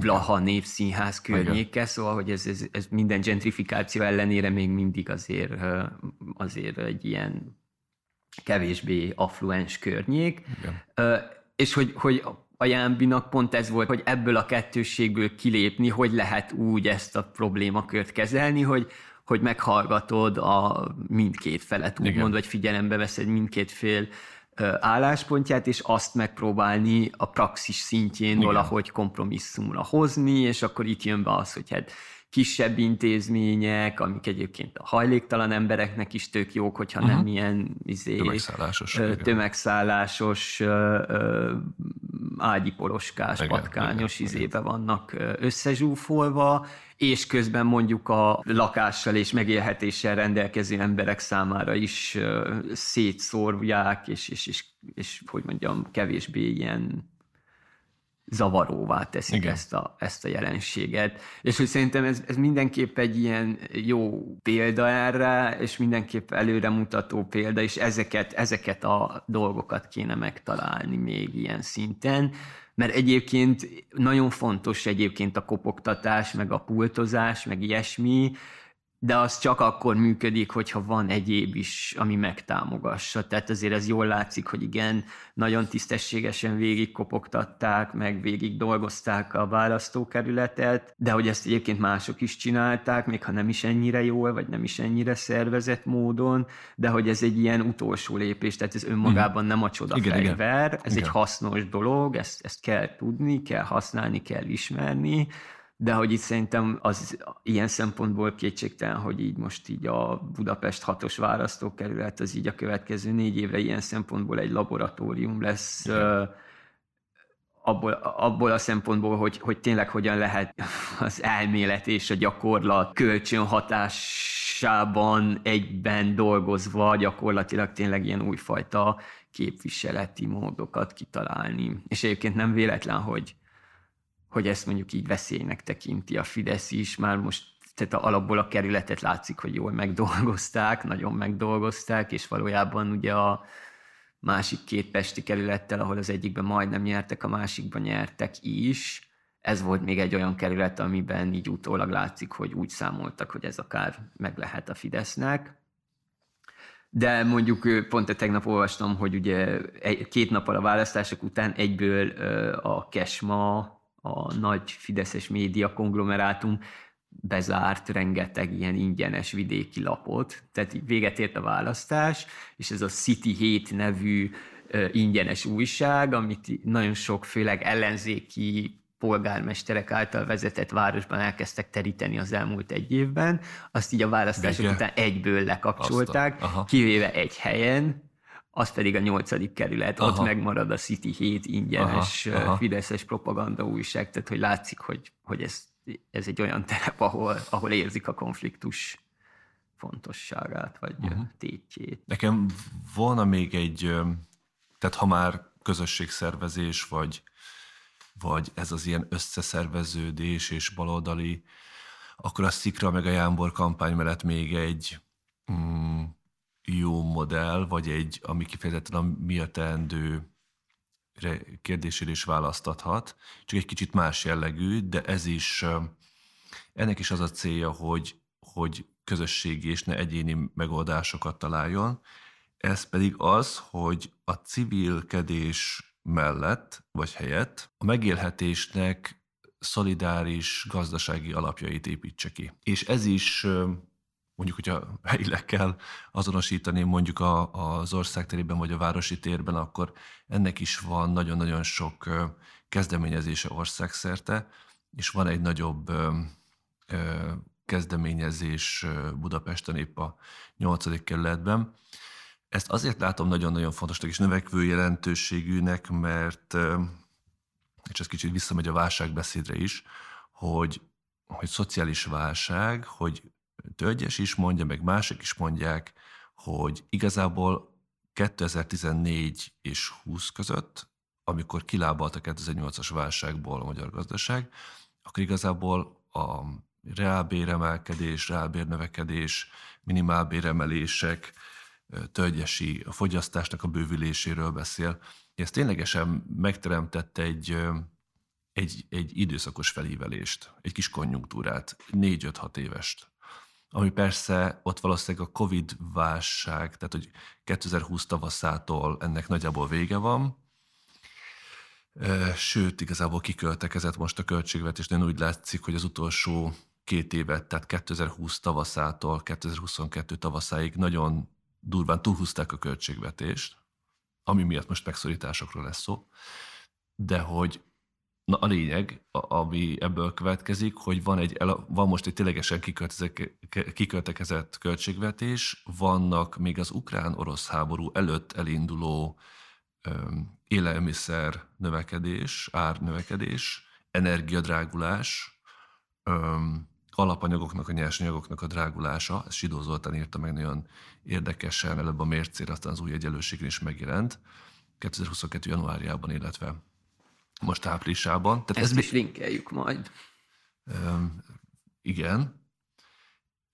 Blaha népszínház környéke, szóval, hogy ez, ez, ez minden gentrifikáció ellenére még mindig azért, azért egy ilyen kevésbé affluens környék. Igen. És hogy, hogy a Jámbinak pont ez volt, hogy ebből a kettősségből kilépni, hogy lehet úgy ezt a problémakört kezelni, hogy, hogy meghallgatod a mindkét felet, úgymond, vagy figyelembe veszed mindkét fél álláspontját, és azt megpróbálni a praxis szintjén Igen. valahogy kompromisszumra hozni, és akkor itt jön be az, hogy hát kisebb intézmények, amik egyébként a hajléktalan embereknek is tök jók, hogyha uh-huh. nem ilyen izé, tömegszállásos, tömegszállásos ágyiporoskás, patkányos igen, izébe igen. vannak összezsúfolva, és közben mondjuk a lakással és megélhetéssel rendelkező emberek számára is szétszórják, és, és, és, és hogy mondjam, kevésbé ilyen zavaróvá teszik ezt a, ezt a jelenséget. És hogy szerintem ez, ez mindenképp egy ilyen jó példa erre, és mindenképp előremutató példa, és ezeket, ezeket a dolgokat kéne megtalálni még ilyen szinten, mert egyébként nagyon fontos egyébként a kopogtatás, meg a pultozás, meg ilyesmi, de az csak akkor működik, hogyha van egyéb is, ami megtámogassa. Tehát azért ez jól látszik, hogy igen, nagyon tisztességesen végigkopogtatták, meg végig dolgozták a választókerületet, de hogy ezt egyébként mások is csinálták, még ha nem is ennyire jól, vagy nem is ennyire szervezett módon, de hogy ez egy ilyen utolsó lépés, tehát ez önmagában nem a csoda igen, fegyver, igen. ez igen. egy hasznos dolog, ezt, ezt kell tudni, kell használni, kell ismerni, de hogy itt szerintem az ilyen szempontból kétségtelen, hogy így most így a Budapest hatos választókerület az így a következő négy évre ilyen szempontból egy laboratórium lesz, abból, abból a szempontból, hogy, hogy tényleg hogyan lehet az elmélet és a gyakorlat kölcsönhatásában egyben dolgozva gyakorlatilag tényleg ilyen újfajta képviseleti módokat kitalálni. És egyébként nem véletlen, hogy hogy ezt mondjuk így veszélynek tekinti a Fidesz is, már most tehát alapból a kerületet látszik, hogy jól megdolgozták, nagyon megdolgozták, és valójában ugye a másik két pesti kerülettel, ahol az egyikben majdnem nyertek, a másikban nyertek is, ez volt még egy olyan kerület, amiben így utólag látszik, hogy úgy számoltak, hogy ez akár meg lehet a Fidesznek. De mondjuk pont tegnap olvastam, hogy ugye két nappal a választások után egyből a Kesma a nagy fideszes média konglomerátum bezárt rengeteg ilyen ingyenes vidéki lapot, tehát véget ért a választás, és ez a City 7 nevű ingyenes újság, amit nagyon sok főleg ellenzéki polgármesterek által vezetett városban elkezdtek teríteni az elmúlt egy évben, azt így a választások Vége. után egyből lekapcsolták, kivéve egy helyen, az pedig a nyolcadik kerület, aha. ott megmarad a City 7 ingyenes aha, aha. fideszes propaganda újság, tehát hogy látszik, hogy, hogy ez, ez egy olyan terep, ahol, ahol érzik a konfliktus fontosságát, vagy uh-huh. tétjét. Nekem volna még egy, tehát ha már közösségszervezés, vagy, vagy ez az ilyen összeszerveződés és baloldali, akkor a Szikra meg a Jámbor kampány mellett még egy mm, jó modell, vagy egy, ami kifejezetten a mi a teendő kérdésére is választathat, csak egy kicsit más jellegű, de ez is, ennek is az a célja, hogy, hogy közösségi és ne egyéni megoldásokat találjon. Ez pedig az, hogy a civilkedés mellett, vagy helyett a megélhetésnek szolidáris gazdasági alapjait építse ki. És ez is mondjuk, hogyha helyileg kell azonosítani mondjuk a, az ország terében vagy a városi térben, akkor ennek is van nagyon-nagyon sok kezdeményezése országszerte, és van egy nagyobb kezdeményezés Budapesten épp a 8. kerületben. Ezt azért látom nagyon-nagyon fontosnak és növekvő jelentőségűnek, mert, és ez kicsit visszamegy a válságbeszédre is, hogy, hogy szociális válság, hogy Tölgyes is mondja, meg mások is mondják, hogy igazából 2014 és 20 között, amikor kilábalt a 2008-as válságból a magyar gazdaság, akkor igazából a reálbéremelkedés, reálbérnövekedés, minimálbéremelések, tölgyesi, a fogyasztásnak a bővüléséről beszél. Ez ténylegesen megteremtette egy, egy, egy időszakos felívelést, egy kis konjunktúrát, 4-5-6 évest ami persze ott valószínűleg a Covid válság, tehát hogy 2020 tavaszától ennek nagyjából vége van, sőt, igazából kiköltekezett most a költségvetés, de úgy látszik, hogy az utolsó két évet, tehát 2020 tavaszától 2022 tavaszáig nagyon durván túlhúzták a költségvetést, ami miatt most megszorításokról lesz szó, de hogy Na a lényeg, ami ebből következik, hogy van, egy, van most egy ténylegesen kiköltekezett költségvetés, vannak még az ukrán-orosz háború előtt elinduló élelmiszer növekedés, árnövekedés, energiadrágulás, alapanyagoknak, a nyersanyagoknak a drágulása, ezt Sidó Zoltán írta meg nagyon érdekesen, előbb a mércére, aztán az új egyenlőségén is megjelent, 2022. januárjában, illetve most áprilisában. Tehát Ezt ez is linkeljük majd. Um, igen.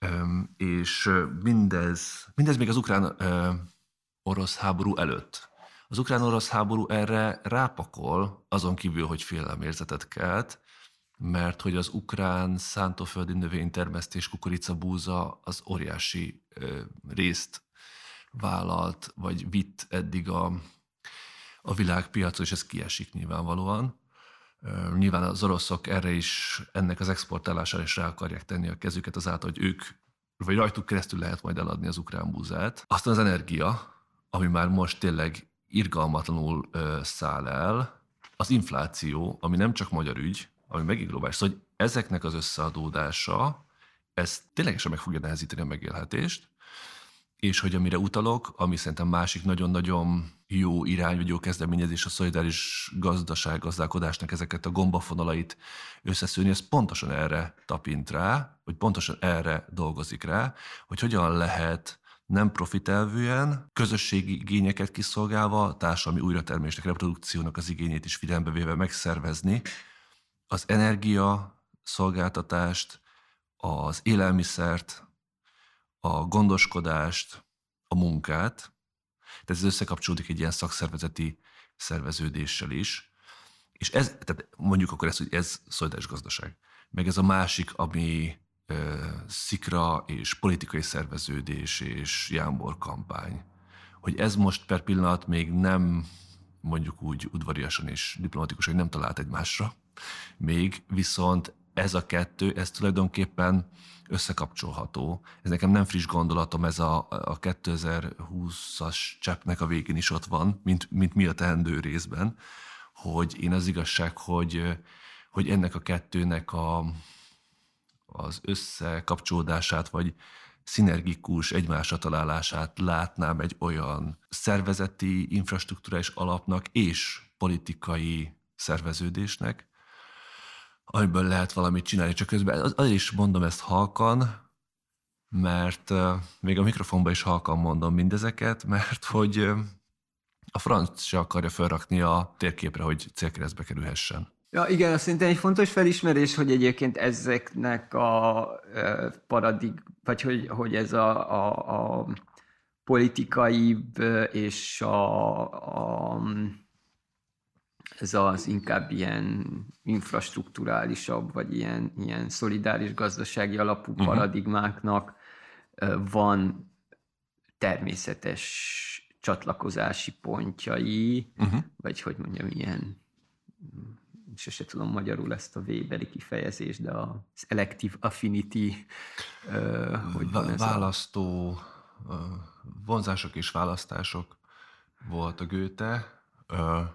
Um, és mindez, mindez még az ukrán-orosz háború előtt. Az ukrán-orosz háború erre rápakol, azon kívül, hogy félelemérzetet kelt, mert hogy az ukrán szántóföldi növénytermesztés, kukoricabúza az óriási ö, részt vállalt, vagy vitt eddig a, a világpiacon, és ez kiesik nyilvánvalóan. Nyilván az oroszok erre is, ennek az exportálására is rá akarják tenni a kezüket azáltal, hogy ők, vagy rajtuk keresztül lehet majd eladni az ukrán búzát. Aztán az energia, ami már most tényleg irgalmatlanul száll el, az infláció, ami nem csak magyar ügy, ami megint globális. Szóval, hogy ezeknek az összeadódása, ez ténylegesen meg fogja nehezíteni a megélhetést, és hogy amire utalok, ami szerintem másik nagyon-nagyon jó irány, vagy jó kezdeményezés a szolidáris gazdaság, gazdálkodásnak ezeket a gombafonalait összeszűrni, ez pontosan erre tapint rá, vagy pontosan erre dolgozik rá, hogy hogyan lehet nem profitelvűen, közösségi igényeket kiszolgálva, társadalmi újratermésnek, reprodukciónak az igényét is figyelembe véve megszervezni az energia szolgáltatást, az élelmiszert, a gondoskodást, a munkát. Tehát ez összekapcsolódik egy ilyen szakszervezeti szerveződéssel is. És ez, tehát mondjuk akkor ezt, hogy ez szolidáris gazdaság. Meg ez a másik, ami ö, szikra és politikai szerveződés és jámbor kampány. Hogy ez most per pillanat még nem mondjuk úgy udvariasan és diplomatikusan nem talált egymásra, még viszont ez a kettő, ez tulajdonképpen összekapcsolható. Ez nekem nem friss gondolatom, ez a, a 2020-as cseppnek a végén is ott van, mint, mint mi a teendő részben, hogy én az igazság, hogy, hogy ennek a kettőnek a, az összekapcsolódását, vagy szinergikus egymásra találását látnám egy olyan szervezeti, infrastruktúrális alapnak és politikai szerveződésnek, amiből lehet valamit csinálni. Csak közben az, az is mondom ezt halkan, mert uh, még a mikrofonban is halkan mondom mindezeket, mert hogy a franc se akarja felrakni a térképre, hogy célkeresztbe kerülhessen. Ja, igen, azt szerintem egy fontos felismerés, hogy egyébként ezeknek a paradig, vagy hogy, hogy ez a, a, a politikai és a, a ez az inkább ilyen infrastruktúrálisabb, vagy ilyen, ilyen szolidáris gazdasági alapú uh-huh. paradigmáknak van természetes csatlakozási pontjai, uh-huh. vagy hogy mondjam, ilyen sose tudom magyarul ezt a Weberi kifejezést, de az elective affinity, hogy van ez Választó a... vonzások és választások volt a uh,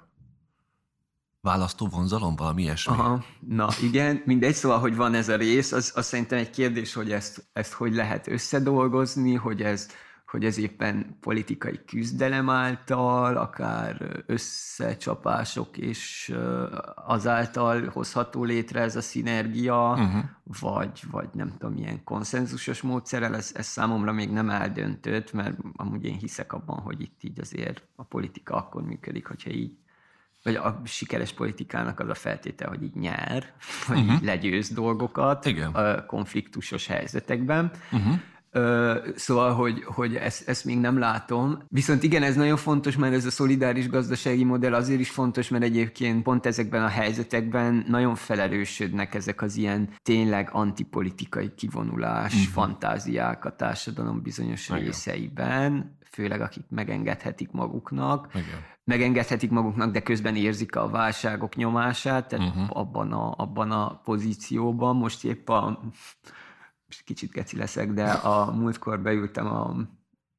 választó vonzalom, valami ilyesmi? Aha, na igen, mindegy, szóval, hogy van ez a rész, az, az szerintem egy kérdés, hogy ezt, ezt hogy lehet összedolgozni, hogy ez, hogy ez éppen politikai küzdelem által, akár összecsapások és azáltal hozható létre ez a szinergia, uh-huh. vagy, vagy nem tudom, milyen konszenzusos módszerrel, ez, ez számomra még nem eldöntött, mert amúgy én hiszek abban, hogy itt így azért a politika akkor működik, hogyha így vagy a sikeres politikának az a feltétel, hogy így nyer, vagy uh-huh. így legyőz dolgokat Igen. a konfliktusos helyzetekben. Uh-huh. Szóval, hogy, hogy ezt, ezt még nem látom. Viszont igen, ez nagyon fontos, mert ez a szolidáris gazdasági modell azért is fontos, mert egyébként pont ezekben a helyzetekben nagyon felerősödnek ezek az ilyen tényleg antipolitikai kivonulás, uh-huh. fantáziák a társadalom bizonyos igen. részeiben, főleg akik megengedhetik maguknak. Igen. Megengedhetik maguknak, de közben érzik a válságok nyomását, tehát uh-huh. abban, a, abban a pozícióban. Most épp a kicsit geci leszek, de a múltkor beültem a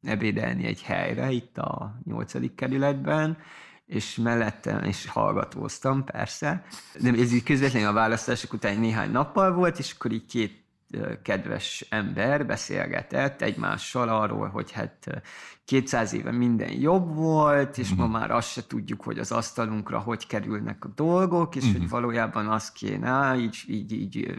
ebédelni egy helyre, itt a nyolcadik kerületben, és mellette is hallgatóztam, persze. De ez így közvetlenül a választások után néhány nappal volt, és akkor így két kedves ember beszélgetett egymással arról, hogy hát 200 éve minden jobb volt, és uh-huh. ma mhm. már azt se tudjuk, hogy az asztalunkra hogy kerülnek a dolgok, és uh-huh. hogy mhm. valójában az kéne, így, így, így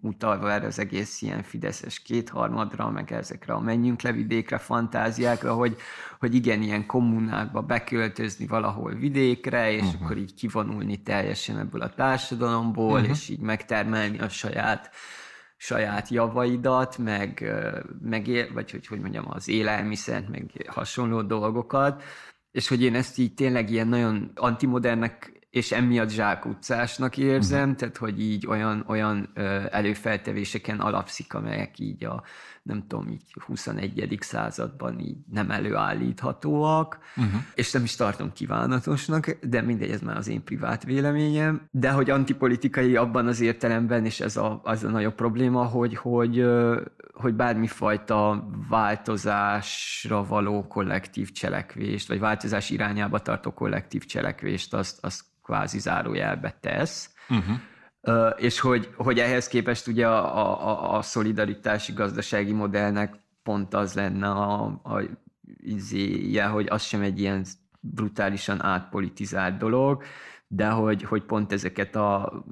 utalva erre az egész ilyen fideszes kétharmadra, meg ezekre a menjünk le vidékre fantáziákra, hogy, hogy igen, ilyen kommunákba beköltözni valahol vidékre, és uh-huh. akkor így kivonulni teljesen ebből a társadalomból, uh-huh. és így megtermelni a saját saját javaidat, meg, meg vagy hogy, hogy mondjam, az élelmiszert, meg hasonló dolgokat, és hogy én ezt így tényleg ilyen nagyon antimodernek és emiatt zsákutcásnak érzem, uh-huh. tehát hogy így olyan, olyan előfeltevéseken alapszik, amelyek így a nem tudom, így 21. században így nem előállíthatóak, uh-huh. és nem is tartom kívánatosnak, de mindegy, ez már az én privát véleményem, de hogy antipolitikai abban az értelemben, és ez a, az a nagyobb probléma, hogy, hogy, hogy bármifajta változásra való kollektív cselekvést, vagy változás irányába tartó kollektív cselekvést, azt, azt kvázi zárójelbe tesz. Uh-huh és hogy, hogy ehhez képest ugye a, a, a szolidaritási gazdasági modellnek pont az lenne a, a izéje, hogy az sem egy ilyen brutálisan átpolitizált dolog, de hogy, hogy pont ezeket a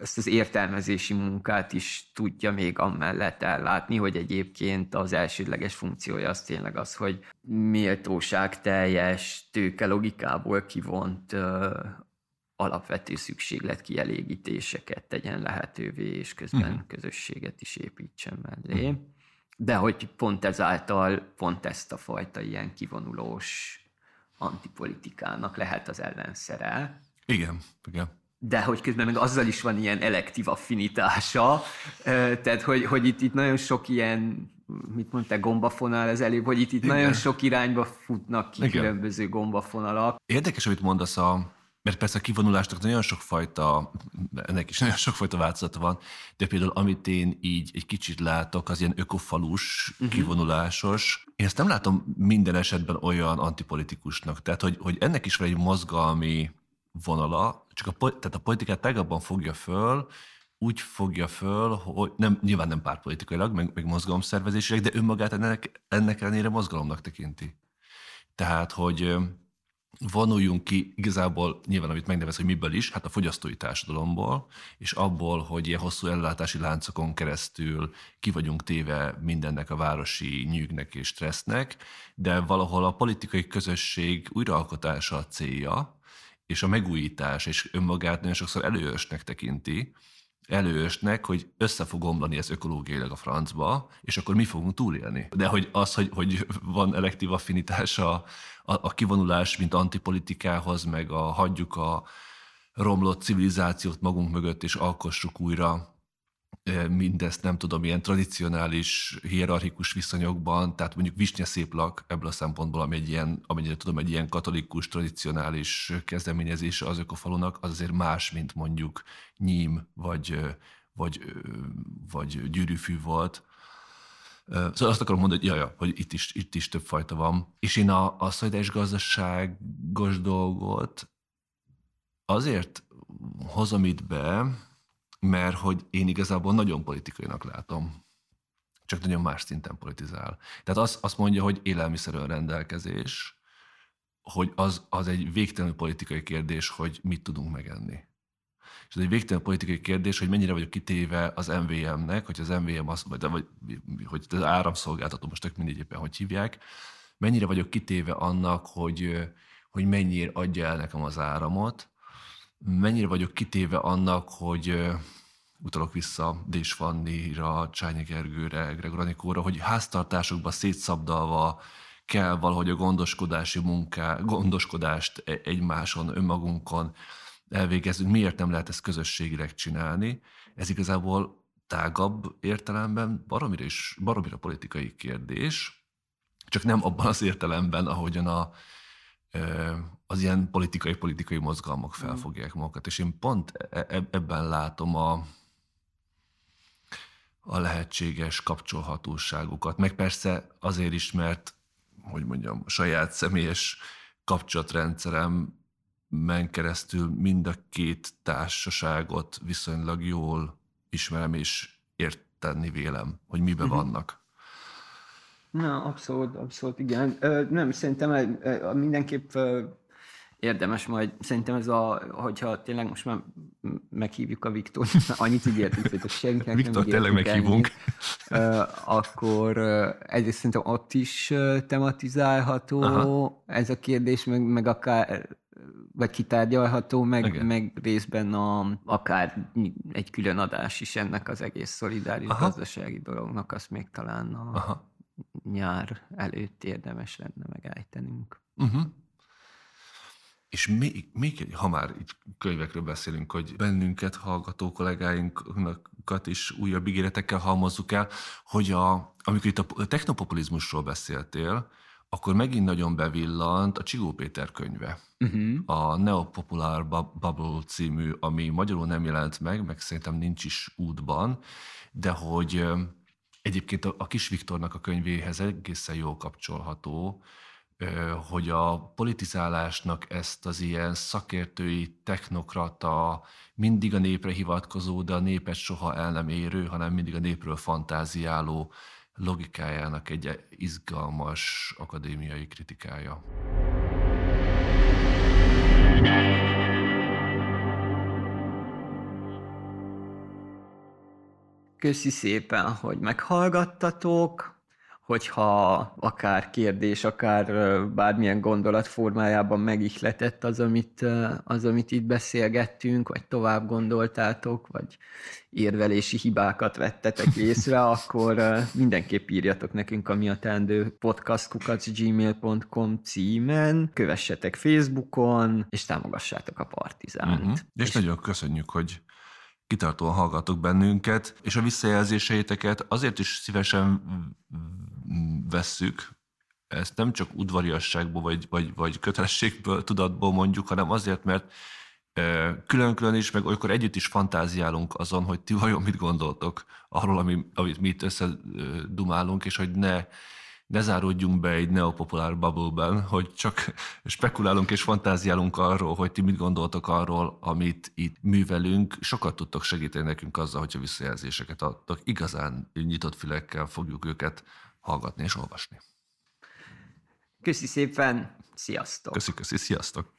ezt az értelmezési munkát is tudja még amellett ellátni, hogy egyébként az elsődleges funkciója az tényleg az, hogy méltóság teljes tőke logikából kivont alapvető szükséglet kielégítéseket tegyen lehetővé, és közben uh-huh. közösséget is építsen mellé. Uh-huh. De hogy pont ezáltal pont ezt a fajta ilyen kivonulós antipolitikának lehet az ellenszere. Igen, igen. De hogy közben meg azzal is van ilyen elektív affinitása, tehát hogy, hogy itt, itt nagyon sok ilyen mit mondta, gombafonal az előbb, hogy itt, itt nagyon sok irányba futnak ki Igen. különböző gombafonalak. Érdekes, amit mondasz a, mert persze a kivonulásnak nagyon sokfajta, ennek is nagyon sokfajta változata van, de például amit én így egy kicsit látok, az ilyen ökofalus, uh-huh. kivonulásos. Én ezt nem látom minden esetben olyan antipolitikusnak. Tehát, hogy, hogy ennek is van egy mozgalmi vonala, csak a, tehát a politikát tágabban fogja föl, úgy fogja föl, hogy nem, nyilván nem pártpolitikailag, meg, meg mozgalomszervezésileg, de önmagát ennek, ennek ellenére mozgalomnak tekinti. Tehát, hogy vonuljunk ki igazából nyilván, amit megnevez, hogy miből is, hát a fogyasztói társadalomból, és abból, hogy ilyen hosszú ellátási láncokon keresztül ki vagyunk téve mindennek a városi nyűgnek és stressznek, de valahol a politikai közösség újraalkotása a célja, és a megújítás, és önmagát nagyon sokszor előösnek tekinti, előösnek, hogy össze fog omlani ez ökológiailag a francba, és akkor mi fogunk túlélni. De hogy az, hogy, hogy van elektív affinitása a, a kivonulás, mint antipolitikához, meg a hagyjuk a romlott civilizációt magunk mögött, és alkossuk újra mindezt nem tudom, ilyen tradicionális, hierarchikus viszonyokban, tehát mondjuk Visnya Széplak ebből a szempontból, ami egy ilyen, amennyire tudom, egy ilyen katolikus, tradicionális kezdeményezése az ökofalunak, az azért más, mint mondjuk Nyím vagy, vagy, vagy Gyűrűfű volt. Szóval azt akarom mondani, hogy jaja, hogy itt is, itt is több fajta van. És én a, a szolidáris gazdaságos dolgot azért hozom itt be, mert hogy én igazából nagyon politikainak látom, csak nagyon más szinten politizál. Tehát azt, azt mondja, hogy élelmiszerön rendelkezés, hogy az, az egy végtelenül politikai kérdés, hogy mit tudunk megenni. És ez egy végtelen politikai kérdés, hogy mennyire vagyok kitéve az MVM-nek, hogy az MVM azt, vagy, vagy hogy az áramszolgáltató, most tök mindegy éppen, hogy hívják, mennyire vagyok kitéve annak, hogy, hogy mennyire adja el nekem az áramot, mennyire vagyok kitéve annak, hogy utalok vissza Dés Fannira, Csányi Gergőre, Gregor Anikóra, hogy háztartásokban szétszabdalva kell valahogy a gondoskodási munká, gondoskodást e-, egymáson, önmagunkon elvégezzünk. Miért nem lehet ezt közösségileg csinálni? Ez igazából tágabb értelemben baromira, is, baromira politikai kérdés, csak nem abban az értelemben, ahogyan a, az ilyen politikai-politikai mozgalmak mm. felfogják magukat. És én pont e, e, ebben látom a, a lehetséges kapcsolhatóságokat. Meg persze azért is, mert, hogy mondjam, saját személyes kapcsolatrendszeremben keresztül mind a két társaságot viszonylag jól ismerem és érteni vélem, hogy mibe uh-huh. vannak. Na, abszolút, abszolút, igen. Ö, nem, szerintem mindenképp érdemes majd, szerintem ez a, hogyha tényleg most már meghívjuk a Viktor, annyit ígértünk, hogy senkinek Viktor, tényleg meghívunk. Ennyit, akkor egyrészt szerintem ott is tematizálható Aha. ez a kérdés, meg, meg akár vagy kitárgyalható, meg, meg részben a, akár egy külön adás is ennek az egész szolidáris Aha. gazdasági dolognak, azt még talán a Aha. nyár előtt érdemes lenne megállítanunk. Uh-huh. És még, még egy, ha már itt könyvekről beszélünk, hogy bennünket, hallgató kollégáinkat is újabb ígéretekkel halmozzuk el, hogy a, amikor itt a technopopulizmusról beszéltél, akkor megint nagyon bevillant a Csigó Péter könyve. Uh-huh. A Neopopular Bubble című, ami magyarul nem jelent meg, meg szerintem nincs is útban, de hogy egyébként a Kis Viktornak a könyvéhez egészen jól kapcsolható, hogy a politizálásnak ezt az ilyen szakértői, technokrata, mindig a népre hivatkozó, de a népet soha el nem érő, hanem mindig a népről fantáziáló logikájának egy izgalmas akadémiai kritikája. Köszi szépen, hogy meghallgattatok hogyha akár kérdés, akár bármilyen gondolat formájában megihletett az, amit, az, amit itt beszélgettünk, vagy tovább gondoltátok, vagy érvelési hibákat vettetek észre, akkor mindenképp írjatok nekünk a mi a teendő podcastkukacgmail.com címen, kövessetek Facebookon, és támogassátok a Partizánt. Uh-huh. És, és nagyon köszönjük, hogy kitartóan hallgatok bennünket, és a visszajelzéseiteket azért is szívesen vesszük, ezt nem csak udvariasságból vagy, vagy, vagy kötelességből, tudatból mondjuk, hanem azért, mert külön-külön is, meg olykor együtt is fantáziálunk azon, hogy ti vajon mit gondoltok arról, ami, amit mi itt összedumálunk, és hogy ne ne záródjunk be egy neopopulár bubble hogy csak spekulálunk és fantáziálunk arról, hogy ti mit gondoltok arról, amit itt művelünk. Sokat tudtok segíteni nekünk azzal, hogyha visszajelzéseket adtok. Igazán nyitott fülekkel fogjuk őket hallgatni és olvasni. Köszi szépen, sziasztok! Köszi, köszi, sziasztok!